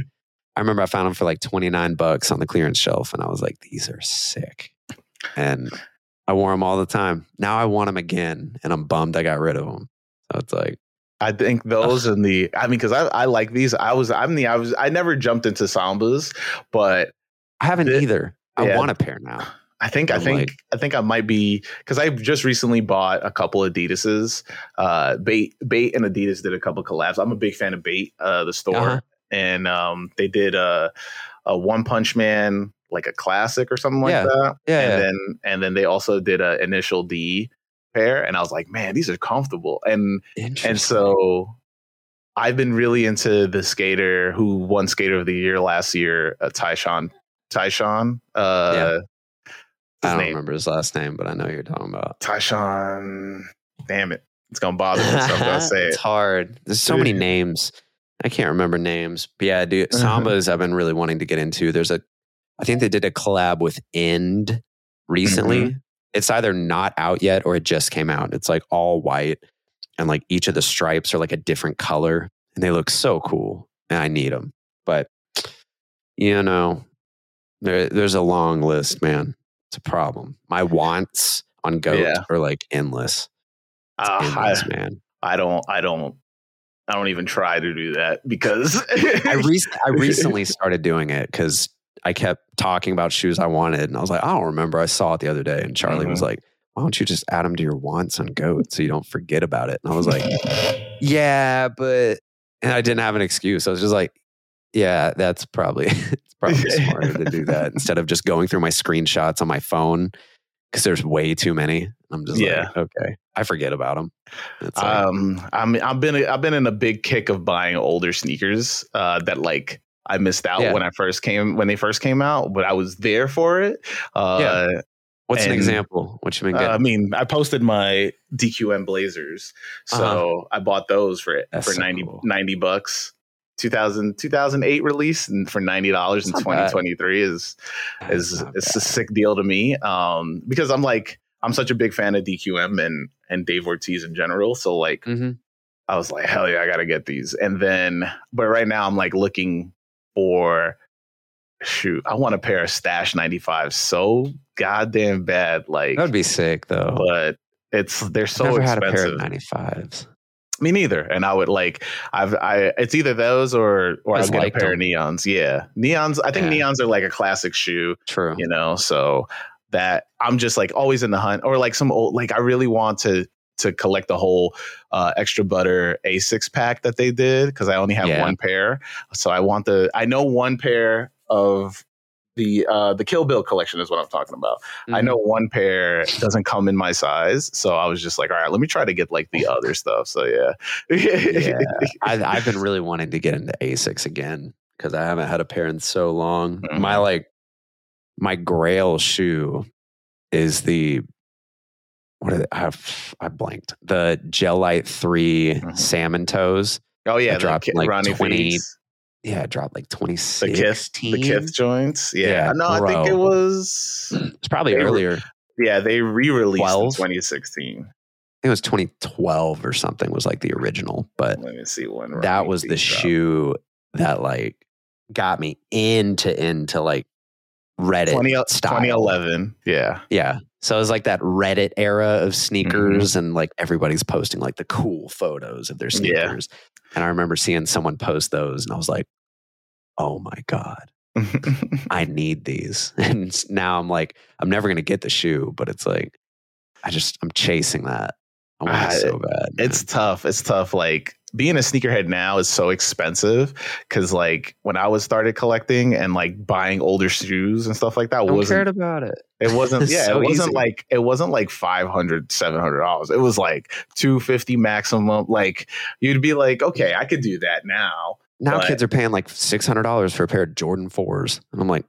I remember I found them for like 29 bucks on the clearance shelf. And I was like, these are sick. And I wore them all the time. Now I want them again. And I'm bummed I got rid of them. So it's like, I think those and the. I mean, because I, I like these. I was. I'm the. I was. I never jumped into sambas, but I haven't The- either. I yeah. want a pair now. I think. I I'm think. like- I think I might be because I just recently bought a couple Adidas's. Uh, Bait, Bait, and Adidas did a couple collabs. I'm a big fan of Bait, uh, the store, Uh-huh. and um, they did a a One Punch Man like a classic or something like Yeah. that. Yeah. and yeah. then and then they also did a initial D pair, and I was like, man, these are comfortable. And and so I've been really into the skater who won Skater of the Year last year, uh, Tyshawn. Tyshawn, uh, Yeah. I don't name remember his last name, but I know you're talking about. Tyshawn. Damn it, it's gonna bother me. So I'm gonna [LAUGHS] say it's it. hard. There's so many names. I can't remember names. But yeah, dude. [LAUGHS] Sambas I've been really wanting to get into. There's a, I think they did a collab with End recently. Mm-hmm. It's either not out yet or it just came out. It's like all white and like each of the stripes are like a different color and they look so cool. And I need them. But, you know, there, there's a long list, man. It's a problem. My wants on Goat Yeah. are like endless. It's Uh, endless, I, man. I don't. I don't. I don't even try to do that because I, re- I [LAUGHS] recently started doing it because I kept talking about shoes I wanted, and I was like, I don't remember. I saw it the other day, and Charlie was Mhm. like, "Why don't you just add them to your wants on Goat so you don't forget about it?" And I was like, [LAUGHS] "Yeah, but," and I didn't have an excuse. I was just like, "Yeah, that's probably [LAUGHS] it's probably [LAUGHS] smarter to do that instead of just going through my screenshots on my phone because there's way too many." I'm just Yeah. like, okay, I forget about them. Like, um, I'm. I've been. I've been in a big kick of buying older sneakers. Uh, that like I missed out Yeah. when I first came when they first came out, but I was there for it. Uh, Yeah. what's an example? What you mean? Uh. I mean, I posted my DQM Blazers, so I bought those for Uh-huh. That's for so 90, cool. 90 bucks. 2000, 2008 release and for ninety dollars in That's not bad. twenty twenty three is is it's a sick deal to me. Um, because I'm like I'm such a big fan of DQM and and Dave Ortiz in general. So like Mhm. I was like, hell yeah, I gotta get these. And then, but right now I'm like looking for shoot, I want a pair of Stash 95 so goddamn bad. Like, That would be sick though. but it's they're so Never had a pair expensive. of 95s. Me neither. And I would like, I've, I, it's either those or, or I get a pair them. of neons. Yeah. Neons. I think Yeah. neons are like a classic shoe, True. you know? So that I'm just like always in the hunt or like some old, like I really want to, to collect the whole uh, extra butter A6 pack that they did because I only have Yeah. one pair. So I want the, I know one pair of the, uh, the Kill Bill collection is what I'm talking about. I Mhm. know one pair doesn't come in my size, so I was just like, all right, let me try to get like the other stuff. So yeah, Yeah. I, [LAUGHS] I've been really wanting to get into Asics again because I haven't had a pair in so long. Mhm. My like my grail shoe is the what are they? I have I blanked the Gel-Lyte 3 Mhm. salmon toes. Oh yeah, dropped like Ronnie 20 Feeds, Yeah, it dropped like twenty the Kith, the Kith joints. Yeah, Yeah, no, I think it was. [CLEARS THROAT] It's probably earlier. Yeah, they re-released in 2016. I think it was 2012 or something was like the original, but Let me see when that was the dropped. shoe that like got me into into like Reddit 20, style. 2011. Yeah, Yeah. So it was like that Reddit era Mm-hmm. of sneakers and like everybody's posting like the cool photos of their Yeah. sneakers. And I remember seeing someone post those and I was like, "Oh my god, [LAUGHS] I need these." [LAUGHS] And now I'm like, I'm never going to get the shoe, but it's like I just I'm chasing that. I want it so bad. it's tough. It's tough. Like being a sneakerhead now is so expensive because like when I was started collecting and like buying older shoes and stuff like that I don't wasn't cared about it. It wasn't. [LAUGHS] Yeah, so it wasn't easy. like it wasn't like 500 700 dollars. It was like two fifty maximum. Like you'd be like, okay, I could do that now. Now kids are paying like six hundred dollars for a pair of Jordan fours, and I'm like,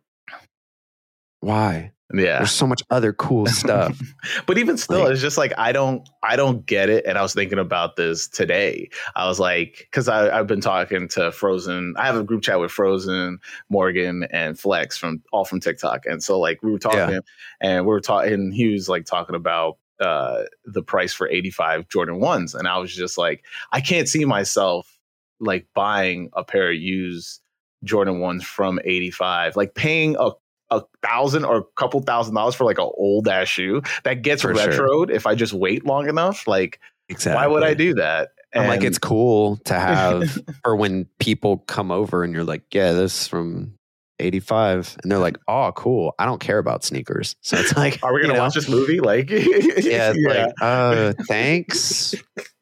why? Yeah, There's so much other cool [LAUGHS] stuff. but even still, Like- it's just like I don't, I don't get it. And I was thinking about this today. I was like, because I've been talking to Frozen. I have a group chat with Frozen, Morgan, and Flex from all from TikTok. And so like we were talking, and we were talking. And he was like talking about uh the price for 85 Jordan ones, and I was just like, I can't see myself like buying a pair of used Jordan ones from 85, like paying a a thousand or a couple thousand dollars for like an old ass shoe that gets For sure. retroed if I just wait long enough. Like, exactly. why would I do that? I'm like, it's cool to [LAUGHS] have for when people come over and you're like, yeah, this is from 85. And they're like, oh, cool. I don't care about sneakers. So it's like, [LAUGHS] Are we gonna watch this movie? Like, [LAUGHS] Yeah, it's like, uh, thanks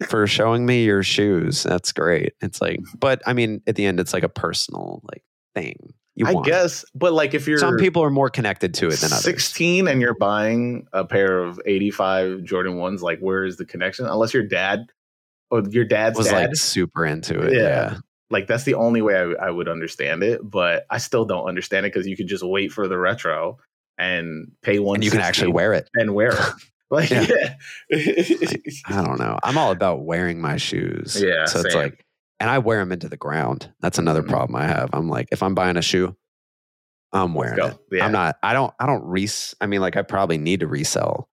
for showing me your shoes. That's great. It's like, but I mean, at the end, it's like a personal like thing. You I want. guess, but like if you're Some people are more connected to it than others. 16 and you're buying a pair of 85 Jordan ones, like where is the connection? Unless your dad or your dad's was dad, like super into it. Yeah. Yeah. like that's the only way I, I would understand it. But I still don't understand it because you could just wait for the retro and pay one And you can actually wear it. and wear it. [LAUGHS] Like, Yeah. yeah. I don't know. I'm all about wearing my shoes. Yeah, So it's like, and I wear them into the ground. That's another Mhm. problem I have. I'm like, if I'm buying a shoe, I'm wearing it. Yeah. I'm not, I don't, I don't res, I mean, like I probably need to resell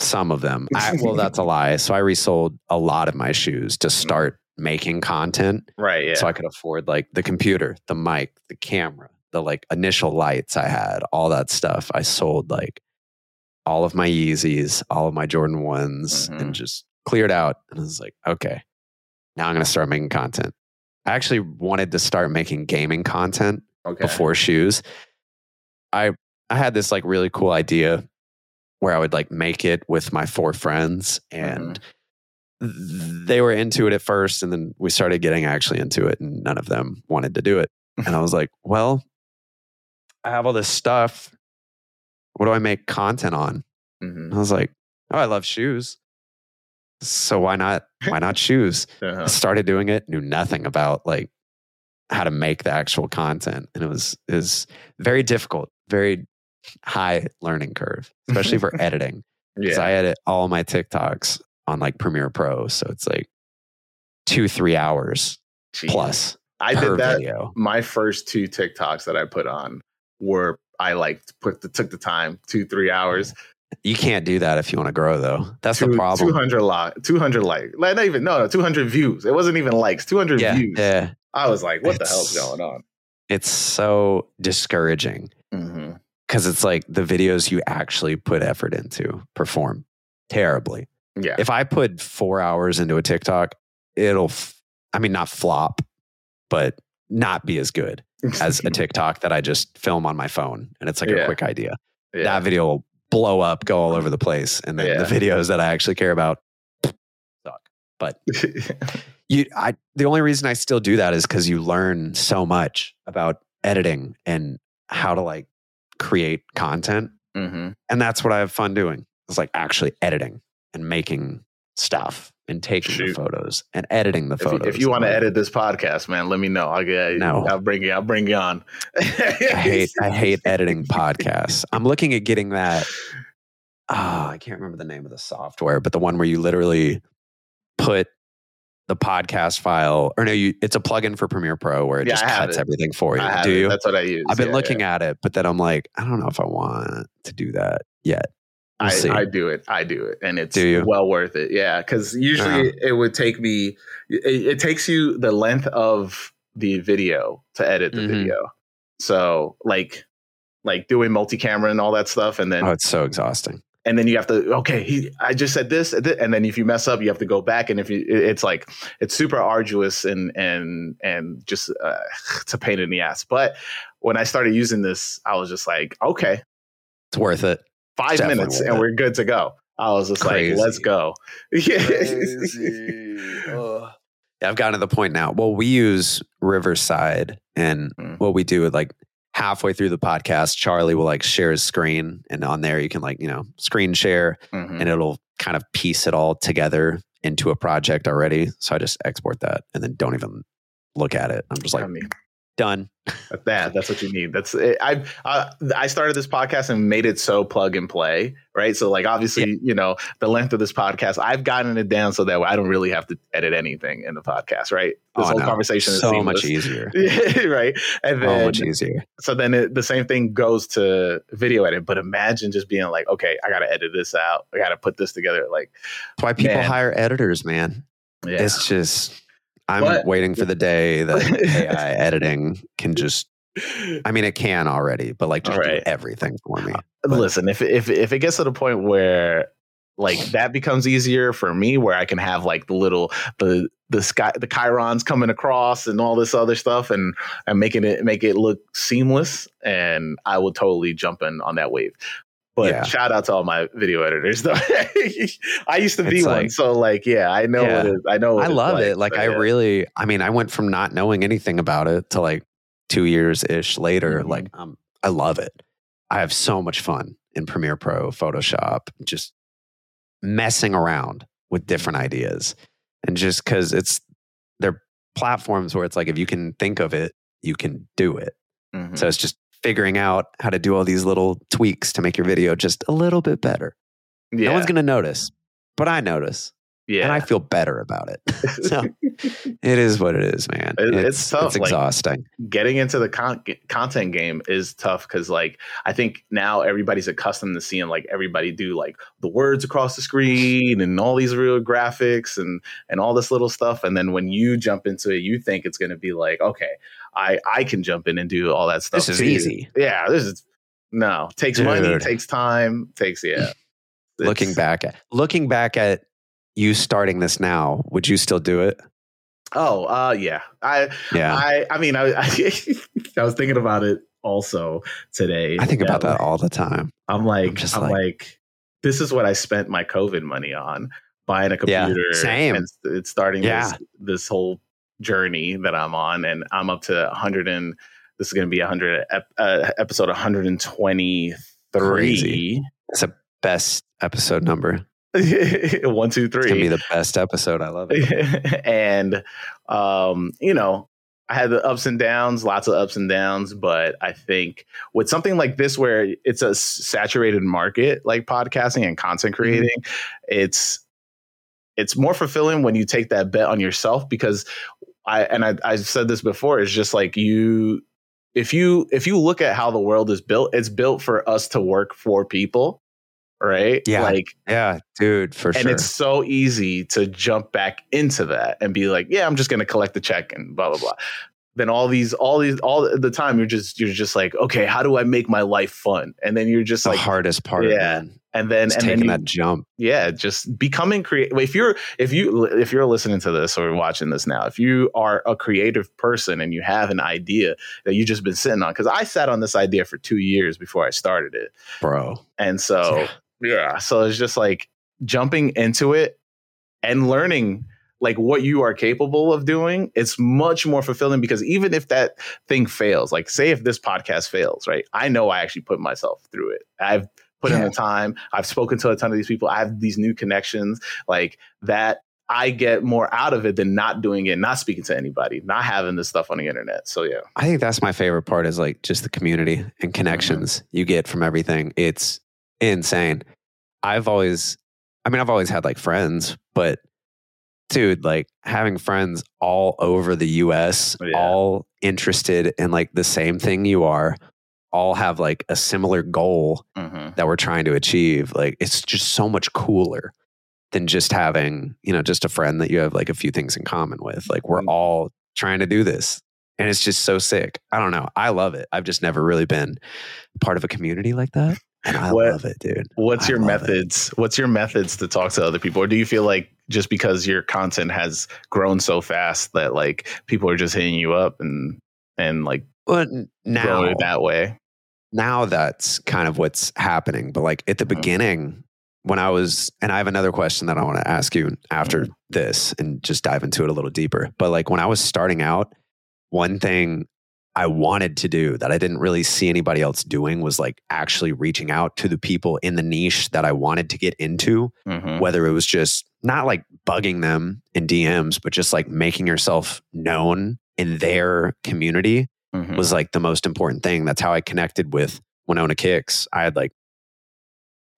some of them. I, well, that's a [LAUGHS] lie. So I resold a lot of my shoes to start making content right. Yeah. so I could afford like the computer, the mic, the camera, the like initial lights I had, all that stuff. I sold like all of my Yeezys, all of my Jordan ones, Mhm. and just cleared out. And I was like, okay, now I'm going to start making content. I actually wanted to start making gaming content okay. before shoes. I I had this like really cool idea where I would like make it with my four friends and th- they were into it at first and then we started getting actually into it and none of them wanted to do it. And I was like, well, I have all this stuff. What do I make content on? Mhm. I was like, oh, I love shoes. So why not why not shoes? Uh-huh. Started doing it, knew nothing about like how to make the actual content. And it was is very difficult, very high learning curve, especially for [LAUGHS] editing. Because Yeah. I edit all my TikToks on like Premiere Pro. So it's like two, three hours Jeez. plus I did that. video. My first two TikToks that I put on were I like put the, took the time two three hours. You can't do that if you want to grow though. That's the problem. Two hundred like two hundred like like not even no no two hundred views. It wasn't even likes. Two hundred yeah, views. yeah. I was like, what the hell's going on? It's so discouraging Mm-hmm. because it's like the videos you actually put effort into perform terribly. Yeah. if I put four hours into a TikTok, it'll, f- I mean, not flop, but not be as good [LAUGHS] as a TikTok that I just film on my phone. And it's like Yeah. a quick idea. yeah. That video will blow up, go all over the place. And then the Yeah. videos that I actually care about suck. But you, I, the only reason I still do that is because you learn so much about editing and how to like create content. hmm And that's what I have fun doing. It's like actually editing and making stuff and taking Shoot. the photos and editing the If you, photos. if you want to edit this podcast, man, let me know. I'll get. No. I'll bring you. I'll bring you on. I hate I hate editing podcasts. I'm looking at getting that. Oh, I can't remember the name of the software, but the one where you literally put the podcast file, or no, you it's a plugin for Premiere Pro where it Yeah, just cuts it. everything for you. Do it. you? That's what I use. I've been Yeah, looking at it, but then I'm like, I don't know if I want to do that yet. I. I do it. I do it, and it's well worth it. Yeah, because usually it would take me. It, it takes you the length of the video to edit the Mhm. video. So like, like doing multi-camera and all that stuff, and then oh, it's so exhausting. and then you have to okay. He, I just said this, and then if you mess up, you have to go back, and if you, it- it's like it's super arduous and and and just uh, [SIGHS] it's a pain in the ass. But when I started using this, I was just like, okay, It's worth it. Five Definitely minutes and we're good to go. I was just Crazy. like, let's go. [LAUGHS] Yeah. Yeah, I've gotten to the point now. Well, we use Riverside, and Mm. what we do is like halfway through the podcast, Charlie will like share his screen, and on there you can like you know screen share, Mhm. and it'll kind of piece it all together into a project already. So I just export that and then don't even look at it. I'm just like done. that that's what you need. That's it. I uh, I started this podcast and made it so plug and play, right? So like obviously, you know, the length of this podcast, I've gotten it down so that I don't really have to edit anything in the podcast, right? This Oh, whole no. conversation is so much easier. [LAUGHS] right? And then, So much easier. so then it, the same thing goes to video edit. But imagine just being like, okay, I got to edit this out. I got to put this together. Like, That's why people Man. hire editors, man. yeah, It's just I'm But- waiting for the day that [LAUGHS] AI editing can just I mean it can already, but like just do everything for me. But- listen if if if it gets to the point where like that becomes easier for me where i can have like the little the the sky the chirons coming across and all this other stuff and and making it make it look seamless and i will totally jump in on that wave but Yeah. shout out to all my video editors though [LAUGHS] i used to be It's one like- so like yeah i know Yeah. what it, i know what I love it. Like I yeah. really I mean I went from not knowing anything about it to like 2 years ish later Mhm. like um I love it. I have so much fun in Premiere Pro, Photoshop, just messing around with different ideas. And just cuz it's they're platforms where it's like if you can think of it, you can do it. Mhm. So it's just figuring out how to do all these little tweaks to make your video just a little bit better. yeah No one's going to notice, but I notice yeah and I feel better about it. [LAUGHS] so [LAUGHS] it is what it is, man. It- it's, it's tough, It's like- exhausting. getting into the con- content game is tough because like i think now everybody's accustomed to seeing like everybody do like the words across the screen and all these real graphics and and all this little stuff and then when you jump into it you think it's going to be like okay i i can jump in and do all that stuff This is too. easy. yeah this is no takes money takes time takes yeah [LAUGHS] looking back at looking back at you starting this now, would you still do it? oh uh yeah i Yeah. I, i i mean i [LAUGHS] i, was thinking about it also today I think about Yeah, that all the time. I'm like, I'm just I'm like- like, this is what I spent my COVID money on buying a Yeah, computer. same. And it's- it's starting Yeah. this, this whole journey that I'm on, and I'm up to 100 and this is going to be 100 uh, episode 123. Crazy. It's a best episode number. [LAUGHS] One, two, three. It's gonna be the best episode. I love it. [LAUGHS] and um, you know. I had the ups and downs, lots of ups and downs, but I think with something like this, where it's a saturated market like podcasting and content Mm-hmm. creating, it's it's more fulfilling when you take that bet on yourself because I and I I said this before, it's just like you if you if you look at how the world is built, it's built for us to work for people, right? Yeah. Like Yeah, dude, for and sure. And it's so easy to jump back into that and be like, yeah, I'm just going to collect the check and blah blah blah. Then all these, all these, all the time, you're just, you're just like, okay, how do I make my life fun? And then you're just the like, hardest part. Yeah. man. And then, It's and then, taking you, that jump. yeah, just becoming creative. If you're, if you, if you're listening to this or watching this now, if you are a creative person and you have an idea that you've just been sitting on, because I sat on this idea for two years before I started it, Bro. and so yeah, so it's just like jumping into it and learning like what you are capable of doing. It's much more fulfilling because even if that thing fails, like say if this podcast fails, right? I know I actually put myself through it. I've put in the time. I've spoken to a ton of these people. I have these new connections. Like that, I get more out of it than not doing it, not speaking to anybody, not having this stuff on the internet. So yeah, I think that's my favorite part is like just the community and mm-hmm. connections you get from everything. It's insane. I've always, I mean, I've always had like friends, but dude, like having friends all over the US, oh, Yeah. all interested in like the same thing you are, all have like a similar goal hmm that we're trying to achieve. Like it's just so much cooler than just having, you know, just a friend that you have like a few things in common with. Like we're Mm. all trying to do this. And it's just so sick. I don't know. I love it. I've just never really been part of a community like that. And I What- love it, dude. What's I your love it. methods? What's your methods to talk to other people? Or do you feel like just because your content has grown so fast that like people are just hitting you up and and like But now, that way? Now that's kind of what's happening. But like at the Mhm. beginning, when I was, and I have another question that I want to ask you after this and just dive into it a little deeper. But like when I was starting out, one thing I wanted to do that I didn't really see anybody else doing was like actually reaching out to the people in the niche that I wanted to get into, Mhm. whether it was just not like bugging them in DMs, but just like making yourself known in their community Mhm. was like the most important thing. That's how I connected with Winona Kicks. I had like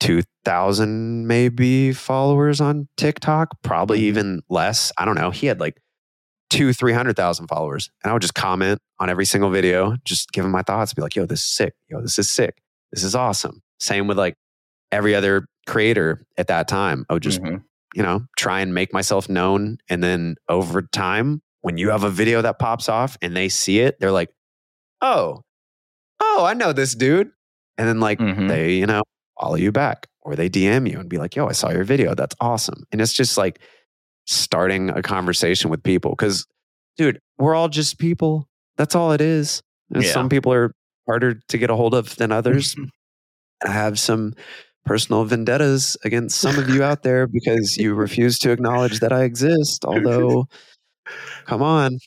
2,000 maybe followers on TikTok, probably Mhm. even less. I don't know. He had like two, 300,000 followers. And I would just comment on every single video, just give him my thoughts, be like, yo, this is sick. Yo, this is sick. This is awesome. Same with like every other creator at that time. I would just Mhm. you know, try and make myself known. And then over time, when you have a video that pops off and they see it, they're like, oh, oh, I know this dude. And then like Mhm. they, you know, follow you back or they DM you and be like, yo, I saw your video. That's awesome. And it's just like starting a conversation with people. Cause dude, we're all just people. That's all it is. And Yeah. Some people are harder to get a hold of than others. [LAUGHS] I have some personal vendettas against some of you out there because you refuse to acknowledge that I exist. [LAUGHS] Although, come on,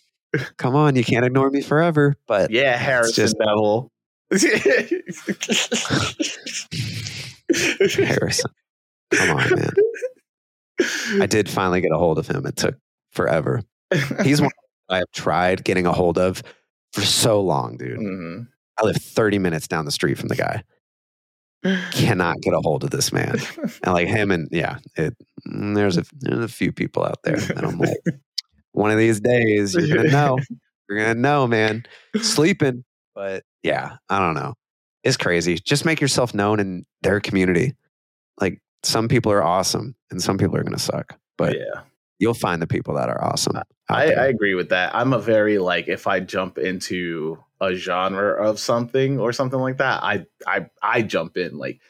come on, you can't ignore me forever. But yeah, Harrison just- Nevel. [LAUGHS] Harrison, come on, man. I did finally get a hold of him. It took forever. He's one I have tried getting a hold of for so long, dude. Mhm. I live 30 minutes down the street from the guy. Cannot get a hold of this man. And like him and yeah, it, mm, there's a there's a few people out there that I'm like, one of these days you're gonna [LAUGHS] know, you're gonna know, man. Sleeping, but yeah, I don't know. It's crazy. Just make yourself known in their community. Like some people are awesome, and some people are gonna suck, but yeah. you'll find the people that are awesome. I. I agree with that. I'm a very like if I jump into a genre of something or something like that, I I I jump in like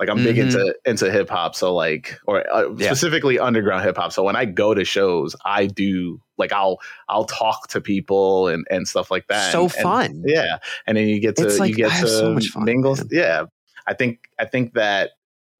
like I'm big Mhm. into into hip hop, so like or uh, Yeah. specifically underground hip hop. So when I go to shows, I do like I'll I'll talk to people and and stuff like that. so And- and- fun. yeah, and then you get to like, you get to so much fun, mingle. man. Yeah, I think I think that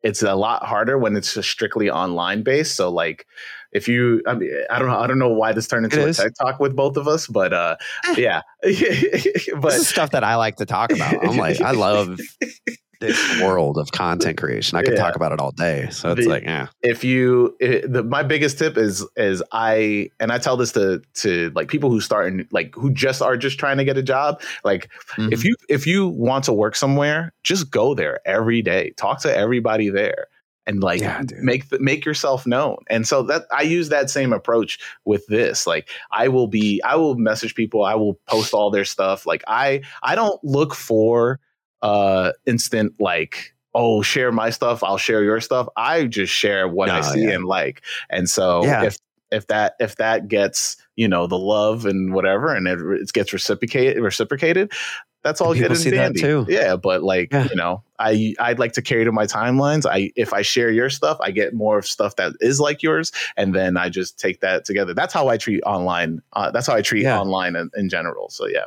it's a lot harder when it's just strictly online based. So like, if you, I mean, I don't know, I don't know why this turned into It a is. tech talk with both of us, but uh, Eh. yeah, [LAUGHS] this but is stuff that I like to talk about. I'm like, I love [LAUGHS] this world of content [LAUGHS] creation. I could Yeah. talk about it all day. So it's The- like, yeah, if you it, the, my biggest tip is is i and i tell this to to like people who start and like who just are just trying to get a job like Mm-hmm. if you if you want to work somewhere just go there every day talk to everybody there and like Yeah, make the, make yourself known and so that i use that same approach with this like i will be i will message people i will post all their stuff like i i don't look for uh instant like oh share my stuff i'll share your stuff i just share what i see yeah. and like and so Yeah. if if that if that gets you know the love and whatever and it, it gets reciprocated reciprocated that's all good see and that dandy too. yeah but like Yeah. you know i i'd like to carry to my timelines i if i share your stuff i get more of stuff that is like yours and then i just take that together that's how i treat online uh, that's how i treat Yeah. online in, in general so yeah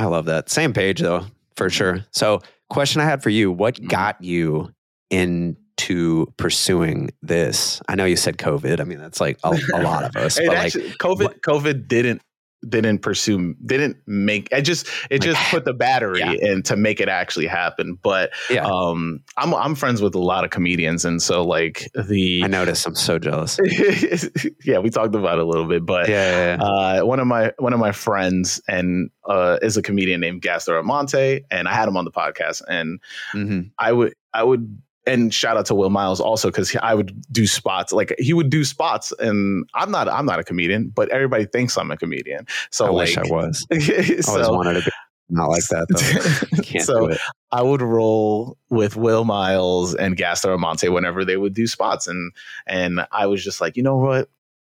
I love that. Same page though, for sure. So, question I had for you: What Mhm. got you into pursuing this? I know you said COVID. I mean, that's like a, a lot of us, [LAUGHS] but like, actually, covid covid didn't didn't pursue didn't make I just it just put the battery Yeah. in to make it actually happen. But Yeah. um I'm I'm friends with a lot of comedians and so like the I noticed. I'm so jealous. [LAUGHS] yeah, we talked about it a little bit, but Yeah, yeah, yeah. uh, one of my one of my friends and uh, is a comedian named Gaston Amonte, and I had him on the podcast, and Mhm. I would I would and shout out to Will Miles also because I would do spots like he would do spots, and I'm not I'm not a comedian, but everybody thinks I'm a comedian, so I like wish I was. [LAUGHS] I always wanted to be not like that though. [LAUGHS] So. I would roll with Will Miles and Gaston Amonte whenever they would do spots, and and I was just like, you know what,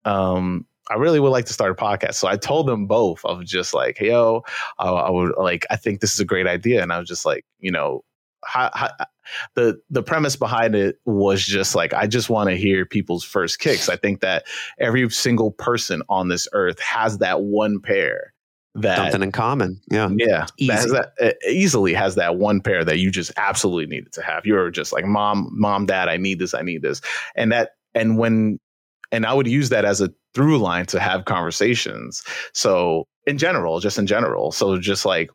um, I really would like to start a podcast. So I told them both of just like, hey, yo, I, I would like, I think this is a great idea, and I was just like, you know, how, how, the the premise behind it was just like, I just want to hear people's first kicks. I think that every single person on this earth has that one pair that Something in common. Yeah. yeah, that has that easily has that one pair that you just absolutely needed to have. You're just like, mom, mom, dad, I need this, I need this, and that, and when, and I would use that as a through line to have conversations. So in general, just in general, so just like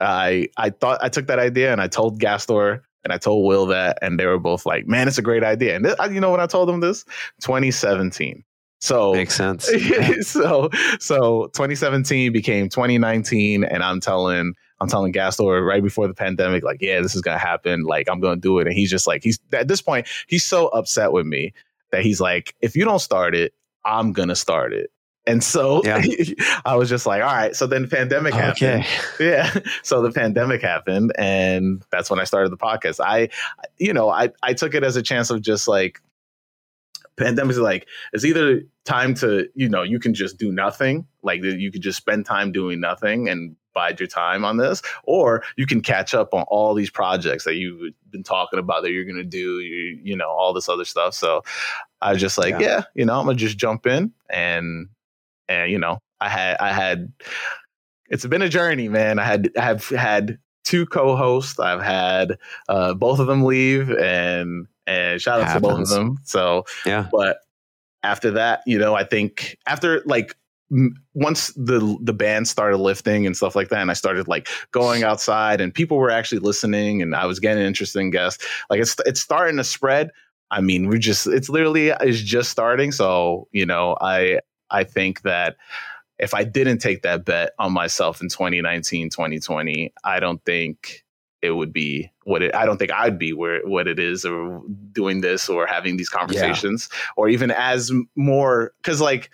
I, I thought I took that idea and I told Gastor and I told Will that, and they were both like, man, it's a great idea. And th- you know when I told them this, 2017. So Makes sense. [LAUGHS] So so 2017 became 2019 and i'm telling i'm telling gastor right before the pandemic like yeah this is gonna happen like i'm gonna do it and he's just like he's at this point he's so upset with me that he's like if you don't start it i'm gonna start it and so Yeah. [LAUGHS] i was just like all right so then the pandemic happened yeah [LAUGHS] so the pandemic happened and that's when i started the podcast i you know i i took it as a chance of just like pandemic is like it's either time to you know you can just do nothing like you could just spend time doing nothing and bide your time on this or you can catch up on all these projects that you've been talking about that you're going to do you, you know all this other stuff so i was just like Yeah. yeah. you know i'm gonna just jump in and and you know i had i had it's been a journey man. I had i have had two co-hosts. I've had uh both of them leave and and shout out to both of them. So Yeah. but after that you know i think after like once the the band started lifting and stuff like that and i started like going outside and people were actually listening and i was getting interesting guests like it's it's starting to spread. I mean we're just it's literally it's just starting. So you know i i think that if i didn't take that bet on myself in 2019 2020 i don't think it would be what it i don't think i'd be where what it is or doing this or having these conversations or even as more because like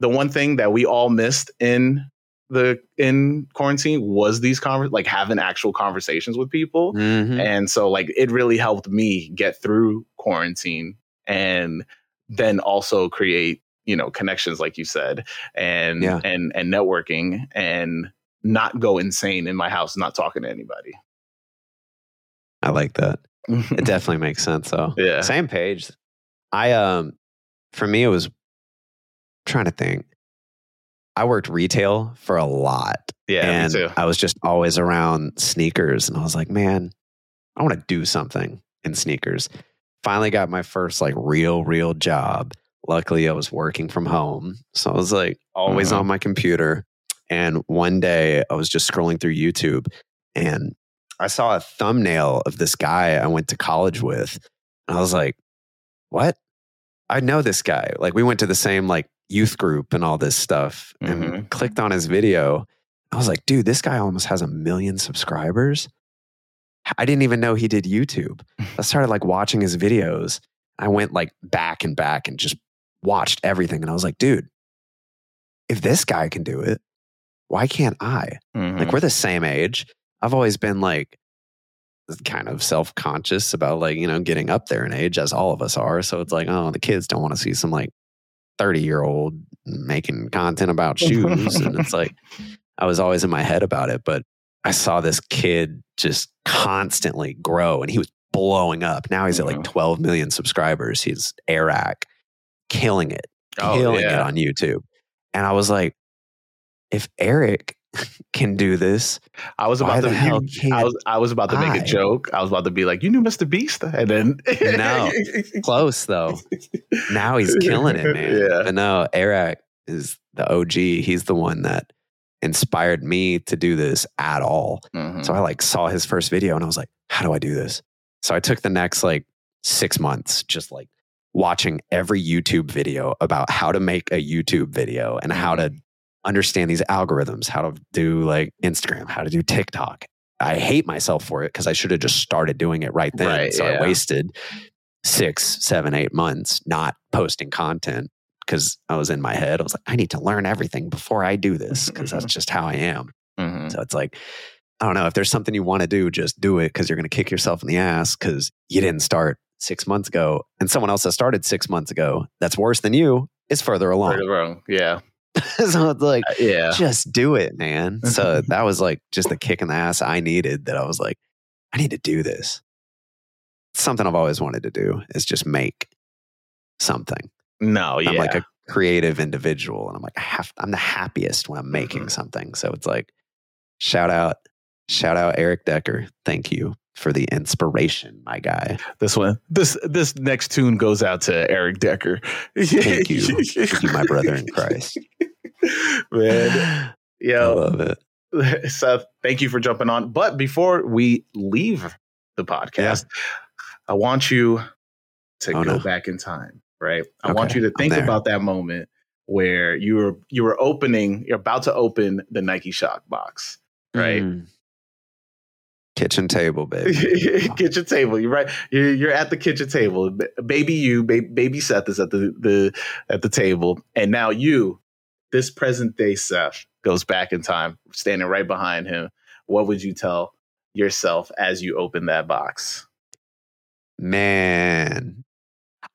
the one thing that we all missed in the in quarantine was these conver- like having actual conversations with people Mhm. and so like it really helped me get through quarantine and then also create you know connections like you said and Yeah. and and networking and not go insane in my house not talking to anybody I like that. It [LAUGHS] definitely makes sense though. yeah Same page. I um for me it was trying to think. I worked retail for a lot. yeah and I was just always around sneakers and I was like, man, I want to do something in sneakers. Finally got my first like real, real job. Luckily I was working from home. So I was like always Mhm. on my computer. And one day I was just scrolling through YouTube and I saw a thumbnail of this guy I went to college with. And I was like, what? I know this guy. Like we went to the same like youth group and all this stuff and Mhm. clicked on his video. I was like, dude, this guy almost has a million subscribers. I didn't even know he did YouTube. I started like watching his videos. I went like back and back and just watched everything. And I was like, dude, if this guy can do it, why can't I? Mhm. Like we're the same age. I've always been like kind of self-conscious about like, you know, getting up there in age as all of us are. So it's like, oh, the kids don't want to see some like 30-year-old making content about shoes. and it's like [LAUGHS] I was always in my head about it, but I saw this kid just constantly grow and he was blowing up. Now he's at like Mhm. 12 million subscribers. He's Eric killing it Oh, killing it on YouTube. And I was like, if Eric [LAUGHS] can do this, I was about to. hell [LAUGHS] you- can't I was. I was about to make a joke. I was about to be like, "You knew Mr. Beast," and then No. close though. Now he's killing it, [LAUGHS] man. Yeah. But no, Eric is the OG. He's the one that inspired me to do this at all. Mhm. So I like saw his first video and I was like, how do I do this? So I took the next like six months just like watching every YouTube video about how to make a YouTube video and how to understand these algorithms, how to do like Instagram, how to do TikTok. I hate myself for it because I should have just started doing it right then. Right, so yeah. I wasted six, seven, eight months not posting content because I was in my head. I was like, I need to learn everything before I do this because that's just how I am. Mhm. So it's like, I don't know if there's something you want to do, just do it because you're going to kick yourself in the ass because you didn't start six months ago, and someone else that started six months ago that's worse than you is further along. Or wrong. Yeah. [LAUGHS] so it's like, Uh, yeah. just do it, man. [LAUGHS] So that was like just the kick in the ass I needed. That I was like, I need to do this. Something I've always wanted to do is just make something. No, yeah. I'm like a creative individual, and I'm like, I have, I'm the happiest when I'm making Mhm. something. So it's like, shout out, shout out Eric Decker. Thank you for the inspiration, my guy. this one. This this next tune goes out to Eric Decker. Thank you. Thank you, my brother in Christ. [LAUGHS] Man. I Yo, love it. [LAUGHS] Seth, thank you for jumping on. But before we leave the podcast, I want you to Oh, go no. back in time, right? I want you to think about that moment where you were you were opening, you're about to open the Nike Shox box, right? Mm. Kitchen table, baby. [LAUGHS] kitchen table. You're right. You're, you're at the kitchen table. Baby, you, ba- baby Seth is at the, the at the table, and now you, this present day Seth, goes back in time, standing right behind him. What would you tell yourself as you open that box? Man,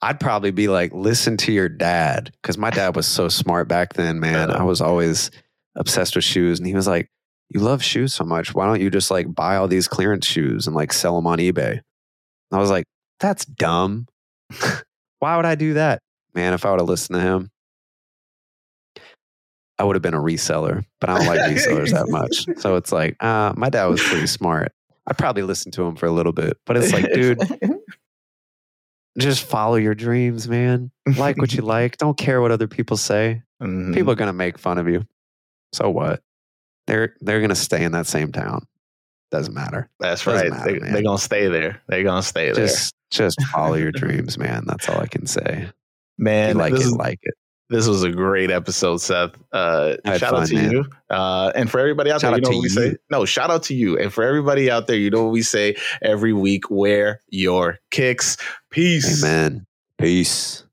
I'd probably be like, listen to your dad. Cause my dad was so smart back then, man. I was always obsessed with shoes. And he was like, You love shoes so much. Why don't you just like buy all these clearance shoes and like sell them on eBay? And I was like, That's dumb. [LAUGHS] Why would I do that? Man, if I would have listened to him, I would have been a reseller, but I don't like resellers that much. [LAUGHS] So it's like, uh, my dad was pretty smart. I probably listened to him for a little bit, but it's like, dude, [LAUGHS] just follow your dreams, man. Like what you like. Don't care what other people say. Mhm. People are gonna make fun of you. So what? They're they're gonna stay in that same town. Doesn't matter. That's doesn't right. matter, they, they're gonna stay there. They're gonna stay there, Just just follow your [LAUGHS] dreams, man. That's all I can say. Man. you like this it, is- like it. This was a great episode, Seth. Uh, shout out to man. you. Uh, and for everybody out Shout there, you know what we say? No, shout out to you. And for everybody out there, you know what we say every week wear your kicks. Peace. Amen. Peace.